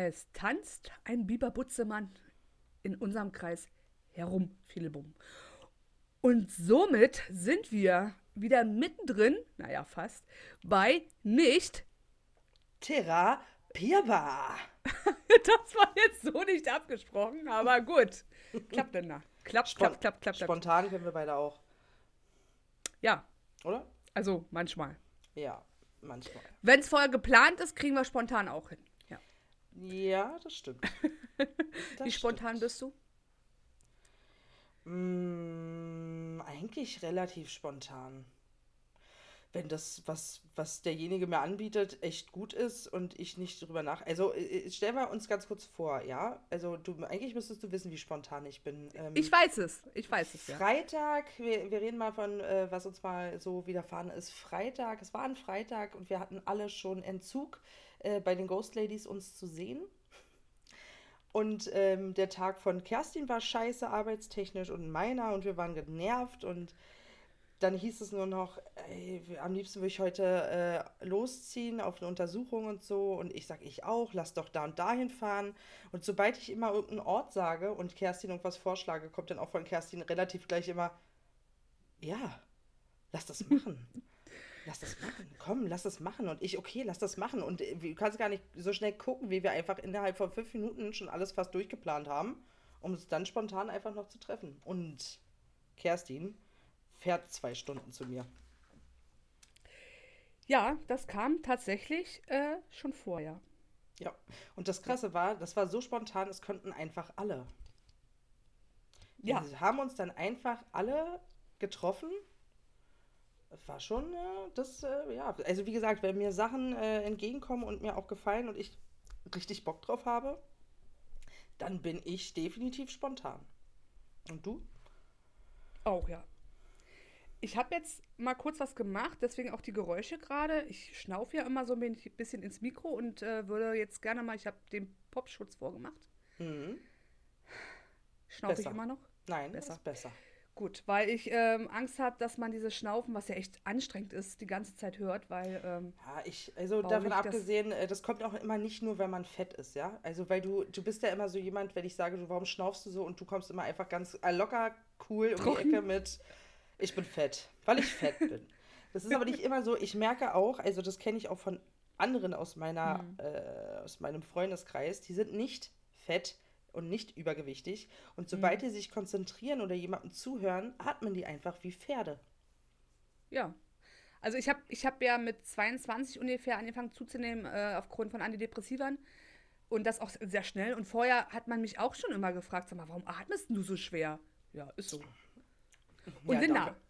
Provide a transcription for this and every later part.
Es tanzt ein Biberbutzemann in unserem Kreis herum, Filibum. Und somit sind wir wieder mittendrin, naja, fast, bei nicht Therapierbar. das war jetzt so nicht abgesprochen, aber gut. Klappt denn da? Klappt, Spon- klappt, klappt, klappt, klappt. Spontan können wir beide auch, Ja, oder? also manchmal. Ja, manchmal. Wenn es vorher geplant ist, kriegen wir spontan auch hin. Ja. Das stimmt. Das Wie spontan stimmt. bist du? Mm, eigentlich relativ spontan. Wenn das, was, was derjenige mir anbietet, echt gut ist und ich nicht drüber nach. Also äh, äh, stellen wir uns ganz kurz vor, ja? Also du eigentlich müsstest du wissen, wie spontan ich bin. Ähm, Ich weiß es. Ich weiß es, ja. Freitag, wir, wir reden mal von, äh, was uns mal so widerfahren ist. Freitag, es war ein Freitag und wir hatten alle schon Entzug, äh, bei den Ghost Ladies uns zu sehen. Und ähm, der Tag von Kerstin war scheiße arbeitstechnisch und meiner und wir waren genervt und dann hieß es nur noch, ey, am liebsten würde ich heute äh, losziehen auf eine Untersuchung und so. Und ich sag, ich auch, lass doch da und dahin fahren. Und sobald ich immer irgendeinen Ort sage und Kerstin irgendwas vorschlage, kommt dann auch von Kerstin relativ gleich immer, ja, lass das machen. Lass das machen. Komm, lass das machen. Und ich, okay, lass das machen. Und äh, du kannst gar nicht so schnell gucken, wie wir einfach innerhalb von fünf Minuten schon alles fast durchgeplant haben, um es dann spontan einfach noch zu treffen. Und Kerstin fährt zwei Stunden zu mir. Ja, das kam tatsächlich äh, schon vorher. Ja. Und das Krasse war, das war so spontan, es konnten einfach alle. Ja. Wir haben uns dann einfach alle getroffen. Das war schon, äh, das, äh, ja, also wie gesagt, wenn mir Sachen äh, entgegenkommen und mir auch gefallen und ich richtig Bock drauf habe, dann bin ich definitiv spontan. Und du? Auch, ja. Ich habe jetzt mal kurz was gemacht, deswegen auch die Geräusche gerade. Ich schnaufe ja immer so ein bisschen ins Mikro und äh, würde jetzt gerne mal, ich habe den Popschutz vorgemacht. Mhm. Schnaufe ich immer noch? Nein, Besser. ist besser. Gut, weil ich ähm, Angst habe, dass man dieses Schnaufen, was ja echt anstrengend ist, die ganze Zeit hört, weil ähm, Ja, ich, also davon ich das- abgesehen, äh, das kommt auch immer nicht nur, wenn man fett ist, ja. Also, weil du, du bist ja immer so jemand, wenn ich sage, du, warum schnaufst du so und du kommst immer einfach ganz äh, locker, cool um die Ecke mit, ich bin fett, weil ich fett bin. Das ist aber nicht immer so, ich merke auch, also das kenne ich auch von anderen aus meiner, Mhm. äh, aus meinem Freundeskreis, die sind nicht fett und nicht übergewichtig. Und sobald Mhm. die sich konzentrieren oder jemandem zuhören, atmen die einfach wie Pferde. ja. Also ich habe ich hab ja mit 22 ungefähr angefangen zuzunehmen äh, aufgrund von Antidepressivern. Und das auch sehr schnell. Und vorher hat man mich auch schon immer gefragt, sag mal, warum atmest du so schwer? Ja, ist so. Und Ja, Linda, danke.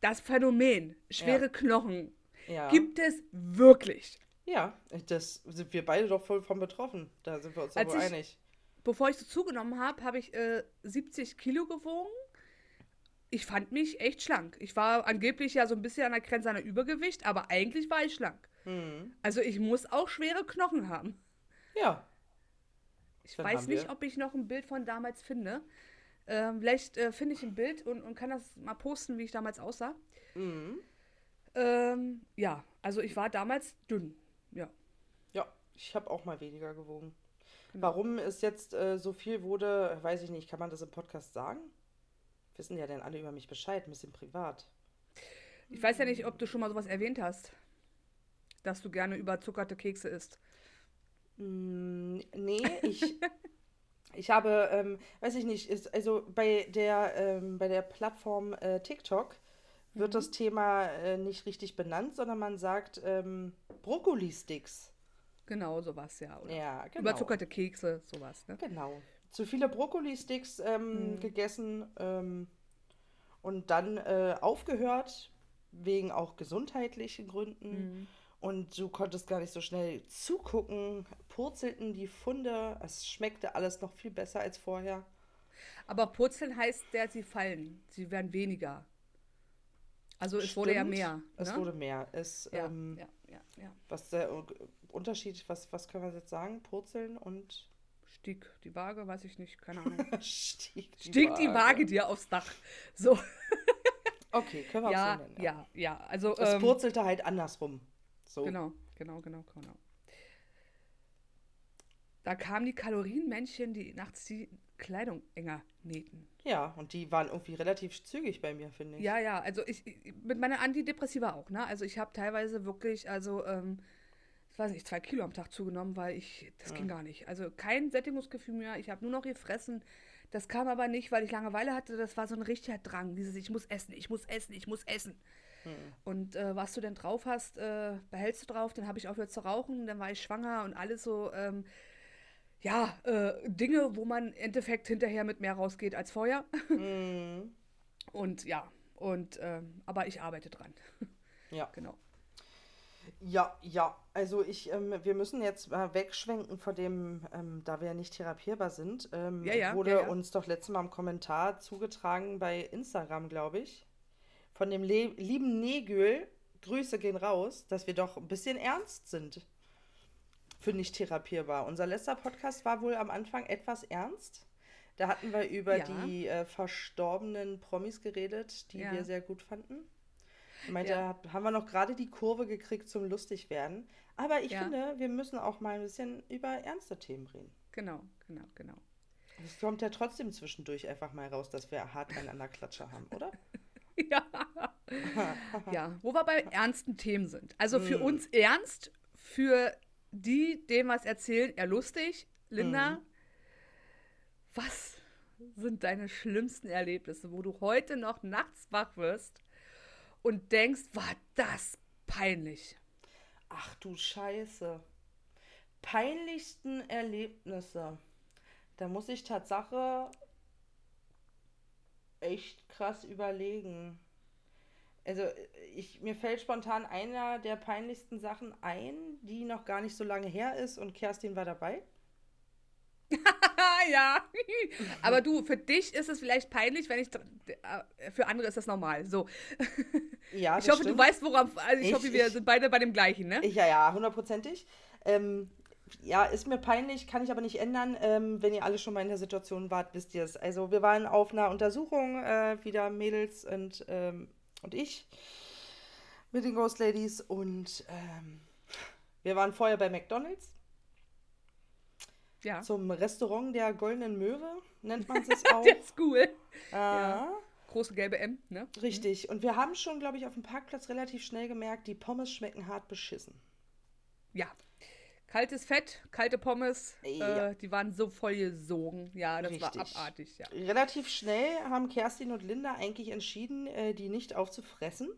das Phänomen schwere Ja. Knochen Ja. gibt es wirklich. Ja, das sind wir beide doch voll von betroffen. Da sind wir uns Als aber ich- einig. Bevor ich so zugenommen habe, habe ich äh, 70 Kilo gewogen. Ich fand mich echt schlank. Ich war angeblich ja so ein bisschen an der Grenze einer Übergewicht, aber eigentlich war ich schlank. Mhm. Also ich muss auch schwere Knochen haben. Ja. Ich Dann weiß nicht, ob ich noch ein Bild von damals finde. Ähm, vielleicht äh, finde ich ein Bild und, und kann das mal posten, wie ich damals aussah. Mhm. Ähm, ja, also ich war damals dünn. Ja. Ja, ich habe auch mal weniger gewogen. Genau. Warum es jetzt äh, so viel wurde, weiß ich nicht. Kann man das im Podcast sagen? Wissen ja denn alle über mich Bescheid, ein bisschen privat. Ich weiß ja nicht, ob du schon mal sowas erwähnt hast, dass du gerne überzuckerte Kekse isst. Mm, nee, ich, ich habe, ähm, weiß ich nicht, ist, also bei der, ähm, bei der Plattform äh, TikTok wird Mhm. das Thema äh, nicht richtig benannt, sondern man sagt ähm, Brokkoli-Sticks. Genau, sowas, ja. Oder Ja, genau. Überzuckerte Kekse, sowas, ne? Genau. Zu viele Brokkoli-Sticks ähm, Mhm. gegessen ähm, und dann äh, aufgehört, wegen auch gesundheitlichen Gründen. Mhm. Und du konntest gar nicht so schnell zugucken, purzelten die Funde, es schmeckte alles noch viel besser als vorher. Aber Purzeln heißt der, sie fallen. Sie werden weniger. Also es wurde ja Stimmt, mehr. Es ne? wurde mehr. Es, ja, ähm, ja, ja, ja. Was der Unterschied, was, was können wir jetzt sagen? Purzeln und Stieg die Waage, weiß ich nicht, keine Ahnung. stieg die Stieg die Waage dir aufs Dach. So, Okay, können wir auch ja, so nennen. ja, ja. Also, Es ähm, purzelte halt andersrum. So. genau, genau, genau, genau. Da kamen die Kalorienmännchen, die nachts die Kleidung enger nähten. Ja, und die waren irgendwie relativ zügig bei mir, finde ich. Ja, ja, also ich, ich mit meiner Antidepressiva auch, ne? Also ich habe teilweise wirklich, also, ähm, ich weiß nicht, zwei Kilo am Tag zugenommen, weil ich, das Ja. ging gar nicht. Also kein Sättigungsgefühl mehr, ich habe nur noch gefressen. Das kam aber nicht, weil ich Langeweile hatte, das war so ein richtiger Drang, dieses, ich muss essen, ich muss essen, ich muss essen. Hm. Und äh, was du denn drauf hast, äh, behältst du drauf. Dann habe ich aufgehört zu rauchen, dann war ich schwanger und alles so, ähm, ja, äh, Dinge, wo man im Endeffekt hinterher mit mehr rausgeht als vorher. Mhm. Und ja, und ähm, aber ich arbeite dran. Ja. Genau. Ja, ja. Also ich, ähm, wir müssen jetzt mal wegschwenken von dem, ähm, da wir ja nicht therapierbar sind, ähm, Ja, ja, wurde ja. uns doch letztes Mal im Kommentar zugetragen bei Instagram, glaube ich, von dem Le lieben Negül, Grüße gehen raus, dass wir doch ein bisschen ernst sind für nicht therapierbar. Unser letzter Podcast war wohl am Anfang etwas ernst. Da hatten wir über Ja. die äh, verstorbenen Promis geredet, die Ja. wir sehr gut fanden. Ich meinte, Ja. da haben wir noch gerade die Kurve gekriegt zum Lustigwerden. Aber ich finde, wir müssen auch mal ein bisschen über ernste Themen reden. Genau, genau, genau. Es kommt ja trotzdem zwischendurch einfach mal raus, dass wir hart an der Klatsche haben, oder? Ja. ja, wo wir bei ernsten Themen sind. Also für Mm. uns ernst, für die, denen was erzählen, eher lustig. Linda, Mm. was sind deine schlimmsten Erlebnisse, wo du heute noch nachts wach wirst und denkst, war das peinlich? Ach du Scheiße. Peinlichsten Erlebnisse. Da muss ich Tatsache echt krass überlegen. Also ich, mir fällt spontan einer der peinlichsten Sachen ein, die noch gar nicht so lange her ist und Kerstin war dabei. Ja. Aber du, für dich ist es vielleicht peinlich, wenn ich. äh, Für andere ist das normal. So. Ja, Ich hoffe, du stimmt. weißt, worauf. Also ich, Ich- hoffe, wir ich- sind beide bei dem gleichen, ne? Ja, ja, hundertprozentig. Ähm, ja, ist mir peinlich, kann ich aber nicht ändern. Ähm, wenn ihr alle schon mal in der Situation wart, wisst ihr es. Also wir waren auf einer Untersuchung, äh, wieder Mädels und, ähm, und ich mit den Ghost Ladies und ähm, wir waren vorher bei McDonalds ja. zum Restaurant der Goldenen Möwe, nennt man es auch. Der ist cool. Ah, Große gelbe M, ne? Richtig. Und wir haben schon, glaube ich, auf dem Parkplatz relativ schnell gemerkt, die Pommes schmecken hart beschissen. Ja. Kaltes Fett, kalte Pommes, Ja. äh, die waren so voll gesogen. Ja, das war Richtig. abartig, ja. Relativ schnell haben Kerstin und Linda eigentlich entschieden, äh, die nicht aufzufressen.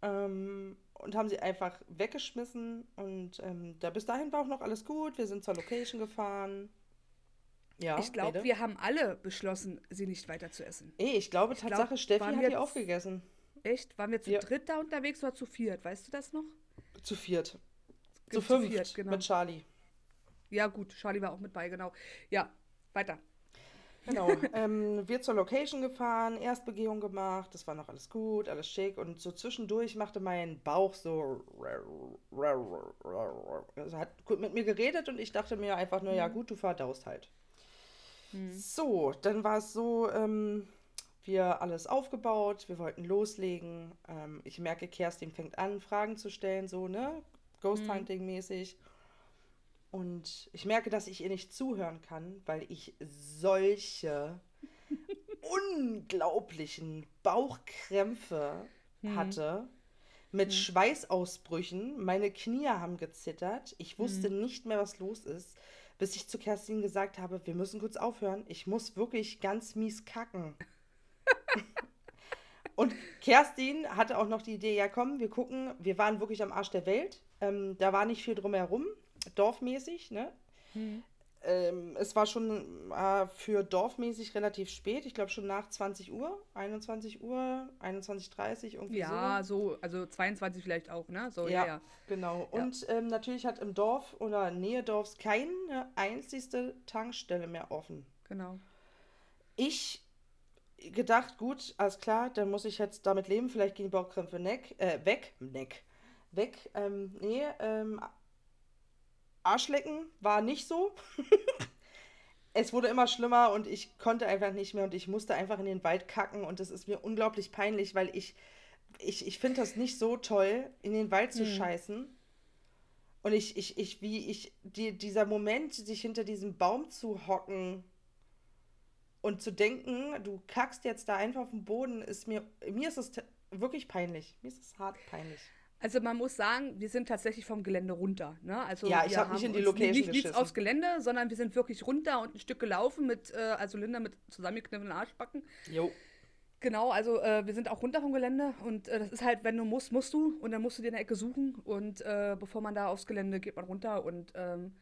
Ähm, und haben sie einfach weggeschmissen. Und ähm, da bis dahin war auch noch alles gut. Wir sind zur Location gefahren. Ja, ich glaube, wir haben alle beschlossen, sie nicht weiter zu essen. Ey, ich glaube glaub, Tatsache, Steffi waren hat die aufgegessen. Echt? Waren wir zu Ja. dritt da unterwegs oder zu viert? Weißt du das noch? Zu viert. Zu viert, genau. mit Charlie. Ja, gut, Charlie war auch mit bei, genau. Ja, weiter. Genau. ähm, wir zur Location gefahren, Erstbegehung gemacht, das war noch alles gut, alles schick. Und so zwischendurch machte mein Bauch so. Also hat gut mit mir geredet und ich dachte mir einfach nur, ja gut, du verdaust halt. So, dann war es so, ähm, wir alles aufgebaut, wir wollten loslegen. Ähm, ich merke, Kerstin fängt an, Fragen zu stellen, so, ne? Ghost Hunting-mäßig. Und ich merke, dass ich ihr nicht zuhören kann, weil ich solche unglaublichen Bauchkrämpfe hatte. Mit Schweißausbrüchen. Meine Knie haben gezittert. Ich wusste nicht mehr, was los ist, bis ich zu Kerstin gesagt habe, wir müssen kurz aufhören. Ich muss wirklich ganz mies kacken. Und Kerstin hatte auch noch die Idee, ja komm, wir gucken, wir waren wirklich am Arsch der Welt. Ähm, da war nicht viel drumherum, dorfmäßig, ne? Ähm, es war schon äh, für dorfmäßig relativ spät, ich glaube schon nach 20 Uhr, 21 Uhr, 21.30 irgendwie Ja, so. so, also 22 vielleicht auch, ne? So, Ja, ja, ja. genau. Und ähm, natürlich hat im Dorf oder Nähe Dorfs keine einzigste Tankstelle mehr offen. Genau. Ich gedacht, gut, alles klar, dann muss ich jetzt damit leben. Vielleicht gehen die Bauchkrämpfe neck, äh, weg. Neck. Weg. Ähm, nee, ähm, Arschlecken war nicht so. es wurde immer schlimmer und ich konnte einfach nicht mehr und ich musste einfach in den Wald kacken und das ist mir unglaublich peinlich, weil ich, ich, ich finde das nicht so toll, in den Wald zu scheißen. Und ich, ich, ich, wie ich, die, dieser Moment, sich hinter diesem Baum zu hocken und zu denken, du kackst jetzt da einfach auf den Boden, ist mir, mir ist es wirklich peinlich. Mir ist es hart peinlich. Also man muss sagen, wir sind tatsächlich vom Gelände runter. Ne? Also ja, ich habe nicht in die Location nicht, nicht nichts aufs Gelände, sondern wir sind wirklich runter und ein Stück gelaufen mit, äh, also Linda mit zusammengekniffenen Arschbacken. Jo. Genau, also äh, wir sind auch runter vom Gelände und äh, das ist halt, wenn du musst, musst du und dann musst du dir eine Ecke suchen und äh, bevor man da aufs Gelände geht man runter und ähm,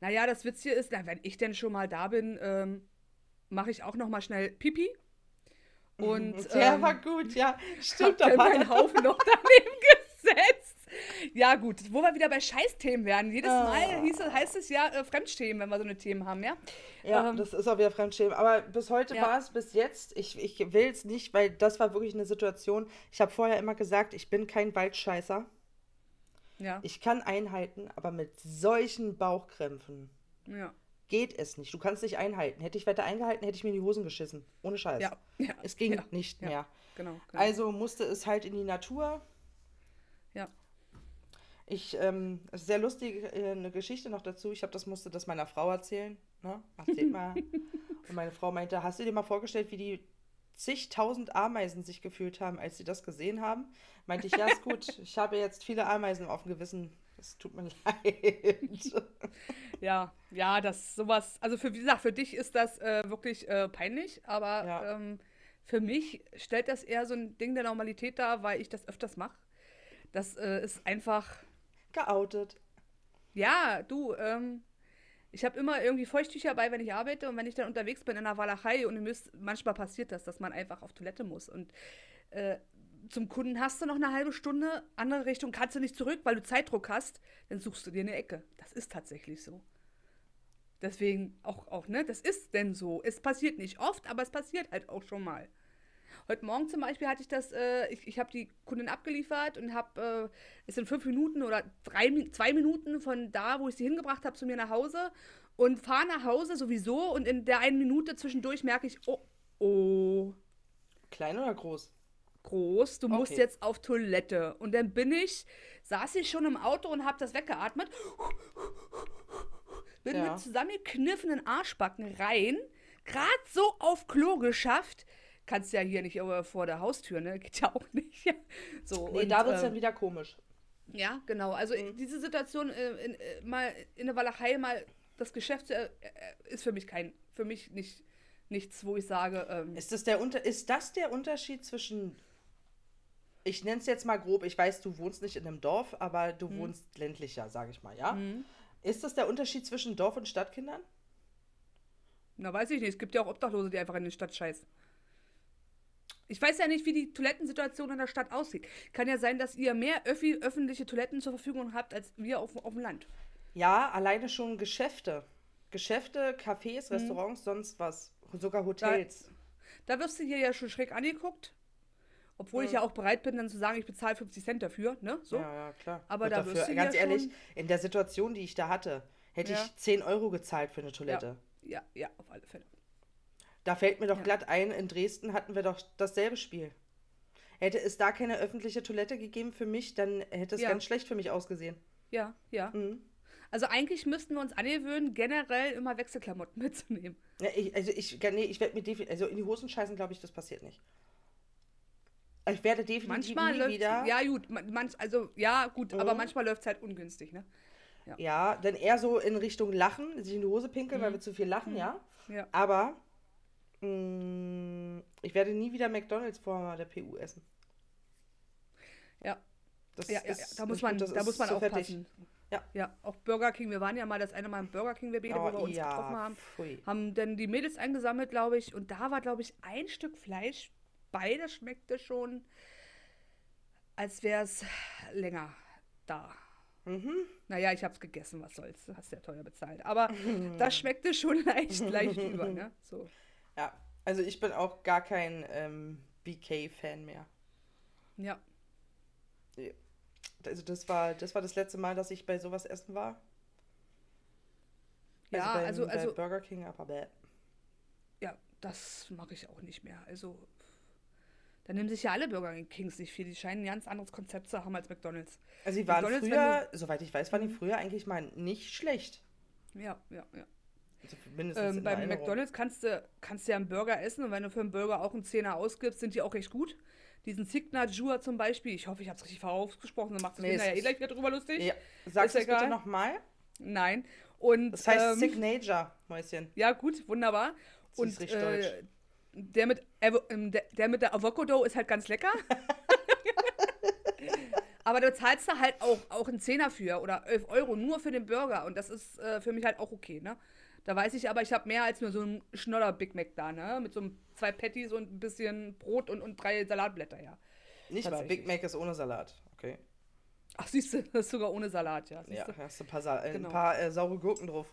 naja, das Witzige ist, na, wenn ich denn schon mal da bin, ähm, mache ich auch noch mal schnell Pipi. Und, Der ähm, war gut, ja. Stimmt, da war mein Haufen noch daneben. Ja, gut, wo wir wieder bei Scheißthemen werden. Jedes ah. Mal hieß, heißt es ja äh, Fremdschämen, wenn wir so eine Themen haben, ja? Ja, ähm, das ist auch wieder Fremdschämen. Aber bis heute ja. war es, bis jetzt, ich, ich will es nicht, weil das war wirklich eine Situation. Ich habe vorher immer gesagt, ich bin kein Waldscheißer. Ja. Ich kann einhalten, aber mit solchen Bauchkrämpfen. Ja geht es nicht. Du kannst nicht einhalten. Hätte ich weiter eingehalten, hätte ich mir in die Hosen geschissen. Ohne Scheiß. Ja, es ging nicht mehr. Genau, genau, Also musste es halt in die Natur. Ja. Ich, ähm, sehr lustig, äh, eine Geschichte noch dazu. Ich habe das musste das meiner Frau erzählen. Ne? Erzähl mal. Und meine Frau meinte, hast du dir mal vorgestellt, wie die zigtausend Ameisen sich gefühlt haben, als sie das gesehen haben? Meinte ich, ja, ist gut. Ich habe jetzt viele Ameisen auf dem Gewissen. Es tut mir leid. ja, ja, das sowas, also für, wie gesagt, für dich ist das äh, wirklich äh, peinlich, aber ja. ähm, für mich stellt das eher so ein Ding der Normalität dar, weil ich das öfters mache. Das äh, ist einfach. Geoutet. Ja, du, ähm, ich habe immer irgendwie Feuchttücher bei, wenn ich arbeite und wenn ich dann unterwegs bin in der Walachei und müsst, manchmal passiert das, dass man einfach auf Toilette muss. Und äh, zum Kunden hast du noch eine halbe Stunde, andere Richtung kannst du nicht zurück, weil du Zeitdruck hast, dann suchst du dir eine Ecke. Das ist tatsächlich so. Deswegen auch, auch, ne, das ist denn so. Es passiert nicht oft, aber es passiert halt auch schon mal. Heute Morgen zum Beispiel hatte ich das, äh, ich, ich habe die Kundin abgeliefert und habe, äh, es sind fünf Minuten oder drei, zwei Minuten von da, wo ich sie hingebracht habe, zu mir nach Hause und fahre nach Hause sowieso und in der einen Minute zwischendurch merke ich, oh, oh. Klein oder groß? groß, du okay. musst jetzt auf Toilette. Und dann bin ich, saß ich schon im Auto und habe das weggeatmet. Bin ja. mit zusammengekniffenen Arschbacken rein, gerade so auf Klo geschafft. Kannst ja hier nicht vor der Haustür, ne? Geht ja auch nicht. so, nee, und, da wird es äh, dann wieder komisch. Ja, genau. Also mhm. diese Situation, äh, in, äh, mal in der Walachei, mal das Geschäft äh, äh, ist für mich kein, für mich nicht nichts, wo ich sage. Ähm, ist, das der Unter ist das der Unterschied zwischen ich nenne es jetzt mal grob, ich weiß, du wohnst nicht in einem Dorf, aber du hm. wohnst ländlicher, sage ich mal, ja? Hm. Ist das der Unterschied zwischen Dorf- und Stadtkindern? Na, weiß ich nicht. Es gibt ja auch Obdachlose, die einfach in die Stadt scheißen. Ich weiß ja nicht, wie die Toilettensituation in der Stadt aussieht. Kann ja sein, dass ihr mehr Öffi öffentliche Toiletten zur Verfügung habt, als wir auf, auf dem Land. Ja, alleine schon Geschäfte. Geschäfte, Cafés, hm. Restaurants, sonst was. Sogar Hotels. Da, da wirst du hier ja schon schräg angeguckt. Obwohl mhm. ich ja auch bereit bin, dann zu sagen, ich bezahle 50 Cent dafür, ne? So. Ja, ja, klar. Aber da dafür, du ganz ja ehrlich, in der Situation, die ich da hatte, hätte ja. ich 10 Euro gezahlt für eine Toilette. Ja, ja, ja auf alle Fälle. Da fällt mir doch ja. glatt ein, in Dresden hatten wir doch dasselbe Spiel. Hätte es da keine öffentliche Toilette gegeben für mich, dann hätte es ganz schlecht für mich ausgesehen. Ja, ja. Mhm. Also eigentlich müssten wir uns angewöhnen, generell immer Wechselklamotten mitzunehmen. Ja, ich, also ich, nee, ich werde mir definitiv, also in die Hosen scheißen, glaube ich, das passiert nicht. Ich werde definitiv manchmal nie wieder. Ja, gut, man, also ja, gut, mhm. aber manchmal läuft es halt ungünstig, ne? Ja. ja, dann eher so in Richtung Lachen, sich in die Hose pinkeln, mhm. weil wir zu viel lachen, mhm. ja. ja. Aber ich werde nie wieder McDonalds vor der PU essen. Ja. Das ja, ist, ja, da muss man, da muss man aufpassen. Ja. ja, auch Burger King. Wir waren ja mal das eine Mal im Burger King, wir beide, oh, wo wir uns ja, getroffen haben. Pfui. Haben dann die Mädels eingesammelt, glaube ich. Und da war, glaube ich, ein Stück Fleisch beide schmeckte schon, als wäre es länger da. Mhm. Naja, ich habe es gegessen, was soll's. Du hast ja teuer bezahlt. Aber mhm. das schmeckte schon leicht, leicht über, ne? So. Ja, also ich bin auch gar kein ähm, BK-Fan mehr. Ja. Also das war, das war das letzte Mal, dass ich bei sowas essen war. Also ja, beim, also, also Burger King, aber bäh. Ja, das mache ich auch nicht mehr. Also Da nehmen sich ja alle Burger Kings nicht viel. Die scheinen ein ganz anderes Konzept zu haben als McDonalds. Also die waren McDonald's, früher, soweit ich weiß, waren die früher eigentlich mal nicht schlecht. Ja, ja, ja. Also Ähm, beim. McDonalds kannst du, kannst du ja einen Burger essen und wenn du für einen Burger auch einen Zehner ausgibst, sind die auch recht gut. Diesen Signature zum Beispiel, ich hoffe, ich habe es richtig ausgesprochen, dann macht es Nee, ja eh gleich wieder drüber lustig. Ja, sagst du es bitte nochmal? Nein. Und, Das heißt ähm, Signature, Mäuschen. Ja, gut, wunderbar. Sie Und ist richtig äh, deutsch. der, mit, ähm, der, der mit der Avocado ist halt ganz lecker. Aber da zahlst du halt auch, auch einen Zehner für oder 11 Euro nur für den Burger. Und das ist äh, für mich halt auch okay, ne? Da weiß ich aber, ich habe mehr als nur so einen Schnoller Big Mac da, ne? Mit so einem, zwei Patties und ein bisschen Brot und, und drei Salatblätter, ja. Nicht mal, tatsächlich. Big Mac ist ohne Salat. Okay. Ach, siehst du, das ist sogar ohne Salat, ja. Ja, siehst du? hast du ein paar, Sa Genau. ein paar äh, saure Gurken drauf.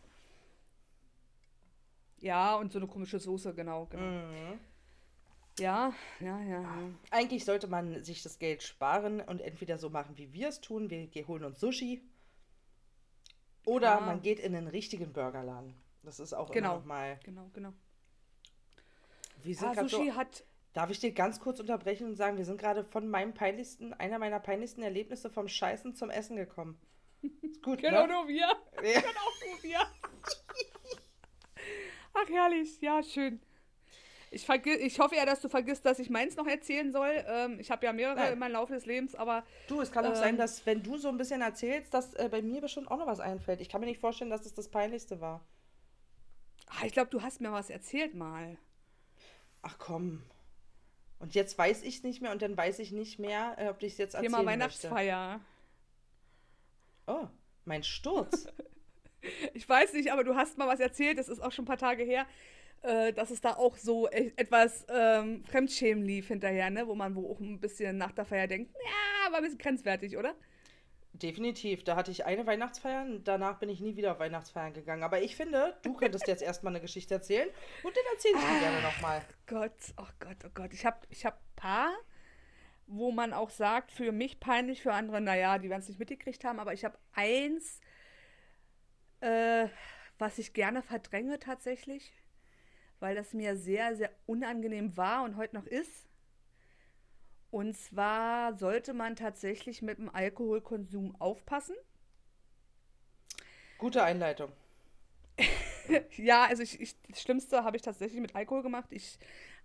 ja, und so eine komische Soße, genau, genau. Mhm. Ja, ja, ja, ja. Eigentlich sollte man sich das Geld sparen und entweder so machen, wie wir es tun. Wir holen uns Sushi. Oder Ja. man geht in den richtigen Burgerladen. Das ist auch Genau. immer noch mal. Genau, genau. Wir sind Ja, grad Sushi so, hat darf ich dir ganz kurz unterbrechen und sagen, wir sind gerade von meinem peinlichsten, einer meiner peinlichsten Erlebnisse vom Scheißen zum Essen gekommen. Ist gut, Genau, ne? nur wir. Ja. Genau, nur wir. Ach, herrlich. Ja, schön. Ich, ich hoffe ja, dass du vergisst, dass ich meins noch erzählen soll. Ähm, ich habe ja mehrere Nein. in meinem Laufe des Lebens, aber Du, es kann auch Ähm. sein, dass wenn du so ein bisschen erzählst, dass äh, bei mir bestimmt auch noch was einfällt. Ich kann mir nicht vorstellen, dass es das Peinlichste war. Ah, ich glaube, du hast mir was erzählt mal. Ach komm. Und jetzt weiß ich nicht mehr und dann weiß ich nicht mehr, äh, ob ich es jetzt erzählen Thema möchte. Weihnachtsfeier. Oh, mein Sturz. Ich weiß nicht, aber du hast mal was erzählt, das ist auch schon ein paar Tage her, äh, dass es da auch so e- etwas ähm, Fremdschämen lief hinterher, ne? wo man wo auch ein bisschen nach der Feier denkt, ja, war ein bisschen grenzwertig, oder? Definitiv. Da hatte ich eine Weihnachtsfeier und danach bin ich nie wieder auf Weihnachtsfeiern gegangen. Aber ich finde, du könntest jetzt erstmal eine Geschichte erzählen und dann erzähle ich dir gerne nochmal. Gott, oh Gott, oh Gott. Ich habe ich hab ein paar, wo man auch sagt, für mich peinlich, für andere, naja, die werden es nicht mitgekriegt haben, aber ich habe eins, äh, was ich gerne verdränge tatsächlich, weil das mir sehr, sehr unangenehm war und heute noch ist. Und zwar sollte man tatsächlich mit dem Alkoholkonsum aufpassen. Gute Einleitung. Ja, also ich, ich, das Schlimmste habe ich tatsächlich mit Alkohol gemacht. Ich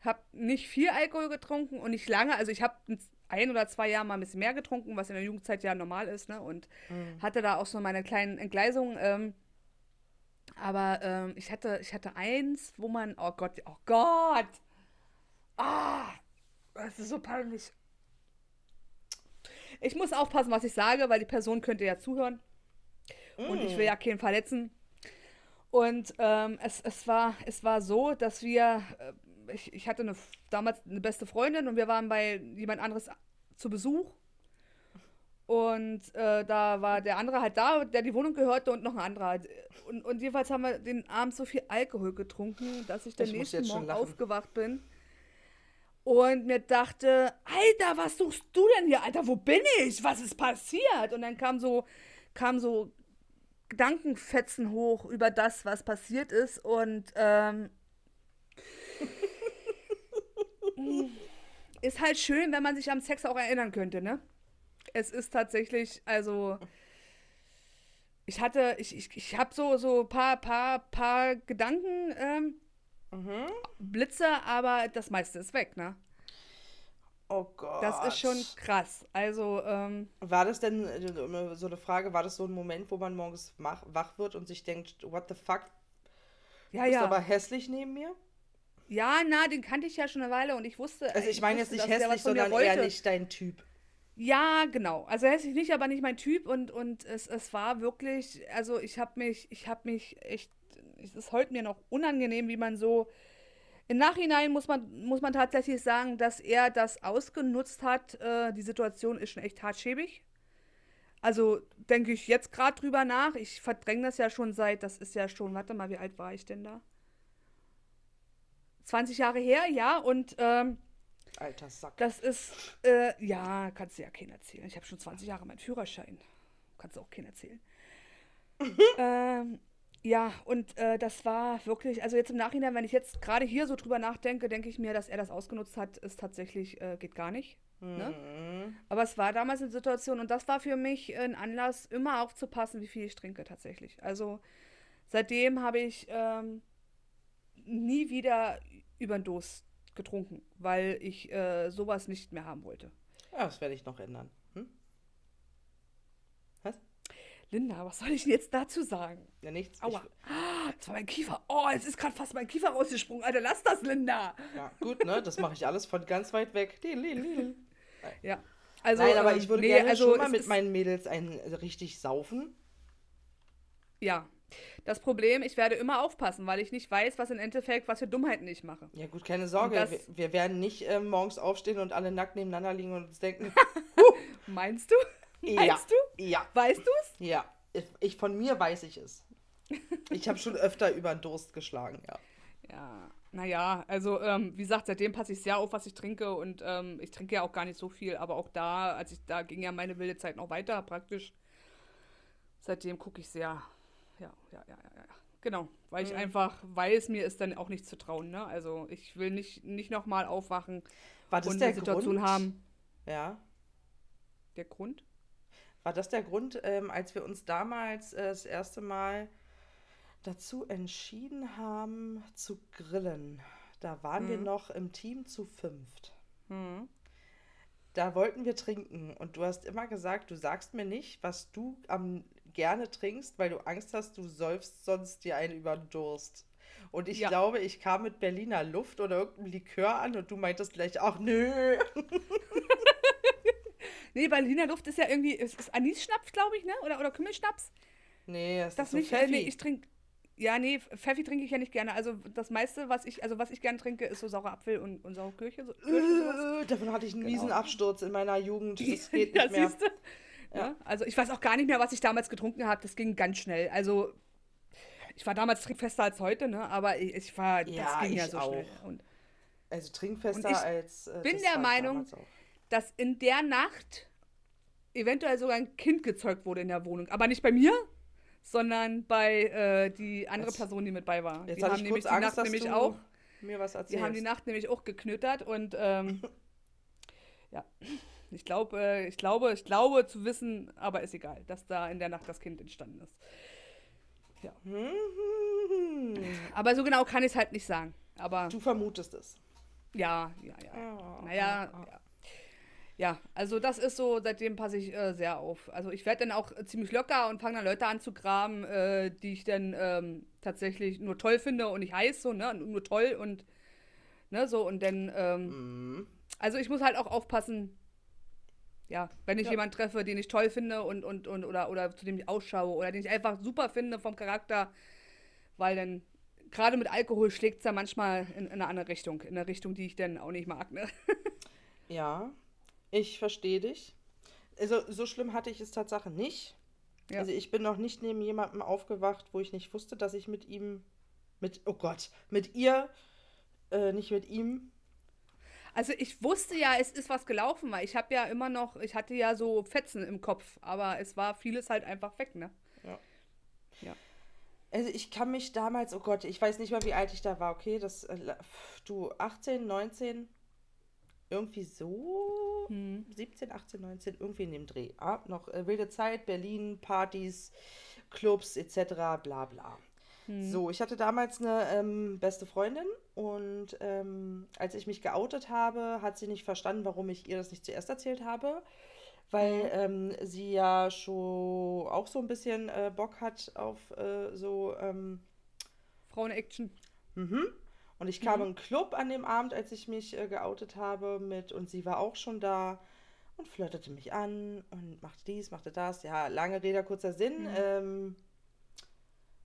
habe nicht viel Alkohol getrunken und nicht lange. Also ich habe ein oder zwei Jahre mal ein bisschen mehr getrunken, was in der Jugendzeit ja normal ist, ne? Und hatte da auch so meine kleinen Entgleisungen. Ähm, aber ähm, ich hatte, ich hatte eins, wo man, oh Gott, oh Gott, ah, das ist so peinlich. Ich muss aufpassen, was ich sage, weil die Person könnte ja zuhören. Und ich will ja keinen verletzen. Und ähm, es, es, war, es war so, dass wir, äh, ich, ich hatte eine, damals eine beste Freundin und wir waren bei jemand anderes zu Besuch. Und äh, da war der andere halt da, der die Wohnung gehörte und noch ein anderer. Und, und jedenfalls haben wir den Abend so viel Alkohol getrunken, dass ich den Ich nächsten Morgen aufgewacht bin und mir dachte, Alter, was suchst du denn hier? Alter, wo bin ich? Was ist passiert? Und dann kam so, kam so Gedankenfetzen hoch über das, was passiert ist. Und ähm, ist halt schön, wenn man sich am Sex auch erinnern könnte, ne? Es ist tatsächlich, also ich hatte, ich, ich, ich habe so so paar paar paar Gedanken ähm, Mhm. Blitze, aber das meiste ist weg, ne? Oh Gott. Das ist schon krass. Also ähm, War das denn äh, so eine Frage, war das so ein Moment, wo man morgens wach wird und sich denkt, what the fuck, ja bist ja, aber hässlich neben mir? ja, na, den kannte ich ja schon eine Weile und ich wusste. Also ich meine jetzt nicht hässlich, sondern eher nicht dein Typ. Ja, genau. Also hässlich nicht, aber nicht mein Typ und, und es, es war wirklich, also ich habe mich, ich habe mich echt, es ist heute mir noch unangenehm, wie man so, im Nachhinein muss man, muss man tatsächlich sagen, dass er das ausgenutzt hat. Äh, die Situation ist schon echt hartschäbig. Also denke ich jetzt gerade drüber nach. Ich verdränge das ja schon seit, das ist ja schon, warte mal, wie alt war ich denn da? 20 Jahre her, ja, und ähm, Alter Sack. das ist, äh, ja, kannst du ja keinen erzählen. Ich habe schon 20 Jahre meinen Führerschein. Kannst du auch keinen erzählen. ähm, Ja, und äh, das war wirklich, also jetzt im Nachhinein, wenn ich jetzt gerade hier so drüber nachdenke, denke ich mir, dass er das ausgenutzt hat, ist tatsächlich, äh, geht gar nicht. Ne? Mhm. Aber es war damals eine Situation und das war für mich ein Anlass, immer aufzupassen, wie viel ich trinke tatsächlich. Also seitdem habe ich ähm, nie wieder über den Durst getrunken, weil ich äh, sowas nicht mehr haben wollte. Ja, das werde ich noch ändern. Hm? Was? Linda, was soll ich denn jetzt dazu sagen? Ja, nichts. Aua. Ah, Jetzt war mein Kiefer. Oh, jetzt ist gerade fast mein Kiefer rausgesprungen. Alter, lass das, Linda. Ich, ja, gut, ne? Das mache ich alles von ganz weit weg. Ja. Also, Nein, aber ähm, ich würde nee, gerne also schon mal mit meinen Mädels einen richtig saufen. Ja. Das Problem, ich werde immer aufpassen, weil ich nicht weiß, was im Endeffekt, was für Dummheiten ich mache. Ja gut, keine Sorge. das- Wir, wir werden nicht äh, morgens aufstehen und alle nackt nebeneinander liegen und uns denken, Meinst du? Ja, Meinst du? ja, Weißt du es? ja. Ich, ich von mir weiß ich es. Ich habe schon öfter über den Durst geschlagen, ja. Ja, naja, also ähm, wie gesagt, seitdem passe ich sehr auf, was ich trinke und ähm, ich trinke ja auch gar nicht so viel, aber auch da, als ich da ging ja meine wilde Zeit noch weiter praktisch. Seitdem gucke ich sehr, ja, ja, ja, ja, ja. Genau, weil ich Mhm. einfach weiß, mir ist dann auch nicht zu trauen, ne? Also ich will nicht, nicht nochmal aufwachen War das und der eine Situation Grund? haben. Ja. Der Grund? War das der Grund, ähm, als wir uns damals äh, das erste Mal dazu entschieden haben zu grillen? Da waren wir Mhm. noch im Team zu fünft. Hm. Da wollten wir trinken und du hast immer gesagt, du sagst mir nicht, was du am gerne trinkst, weil du Angst hast, du säufst sonst dir einen über den Durst. Und ich Ja. glaube, ich kam mit Berliner Luft oder irgendeinem Likör an und du meintest gleich, ach nö. Nee, Berliner Luft ist ja irgendwie, es ist Anis-Schnaps, glaube ich, ne? Oder, oder Kümmelschnaps? Nee, das, Das ist so nicht, äh, Pfeffi. nee, ich trinke. Ja, nee, Pfeffi trinke ich ja nicht gerne. Also das meiste, was ich, also was ich gerne trinke, ist so saure Apfel und, und saure Kirche. So. Äh, davon hatte ich einen Genau. miesen Absturz in meiner Jugend. Das geht ja, nicht mehr. siehst du? Ja. also ich weiß auch gar nicht mehr, was ich damals getrunken habe. Das ging ganz schnell. Also ich war damals trinkfester als heute, ne? Aber ich, ich war, das Ja, ging ja ich so auch. schnell. Und Also trinkfester Und ich als. Äh, bin das der ich Meinung. Dass in der Nacht eventuell sogar ein Kind gezeugt wurde in der Wohnung. Aber nicht bei mir, sondern bei äh, die andere Jetzt- Person, die mit bei war. Jetzt die haben ich nämlich die Angst, Nacht nämlich auch. mir was Die erzählst. haben die Nacht nämlich auch geknüttert und ähm, ja, ich glaube, äh, ich glaube, ich glaube zu wissen, aber ist egal, dass da in der Nacht das Kind entstanden ist. Hm, Aber so genau kann ich es halt nicht sagen. Aber Du vermutest es. ja, ja, ja. Oh, Naja, oh, oh. ja. Ja, also das ist so, seitdem passe ich äh, sehr auf. Also ich werde dann auch äh, ziemlich locker und fange dann Leute an zu graben, äh, die ich dann ähm, tatsächlich nur toll finde und nicht heiß, so, ne? Nur toll und ne, so und dann, ähm, Mhm. also ich muss halt auch aufpassen, ja, wenn ich Ja. jemanden treffe, den ich toll finde und, und, und oder, oder zu dem ich ausschaue oder den ich einfach super finde vom Charakter, weil dann gerade mit Alkohol schlägt es ja manchmal in, in eine andere Richtung, in eine Richtung, die ich dann auch nicht mag, ne? Ja, ich verstehe dich. Also, so schlimm hatte ich es Tatsache nicht. Ja. Also, ich bin noch nicht neben jemandem aufgewacht, wo ich nicht wusste, dass ich mit ihm, mit, oh Gott, mit ihr, äh, nicht mit ihm. Also ich wusste ja, es ist was gelaufen, weil ich habe ja immer noch, ich hatte ja so Fetzen im Kopf, aber es war vieles halt einfach weg, ne? Also, ich kann mich damals, oh Gott, ich weiß nicht mal, wie alt ich da war, okay, das, äh, du, 18, 19, irgendwie so, Hm. 17, 18, 19, irgendwie in dem Dreh. Ah, noch äh, wilde Zeit, Berlin, Partys, Clubs etc. bla bla. Hm. So, ich hatte damals eine ähm, beste Freundin und ähm, als ich mich geoutet habe, hat sie nicht verstanden, warum ich ihr das nicht zuerst erzählt habe, weil ähm, sie ja schon auch so ein bisschen äh, Bock hat auf äh, so ähm, Frauen-Action. Mhm. Und ich kam in einen Club an dem Abend, als ich mich äh, geoutet habe mit und sie war auch schon da und flirtete mich an und machte dies, machte das. Ja, lange Rede, kurzer Sinn. Ähm,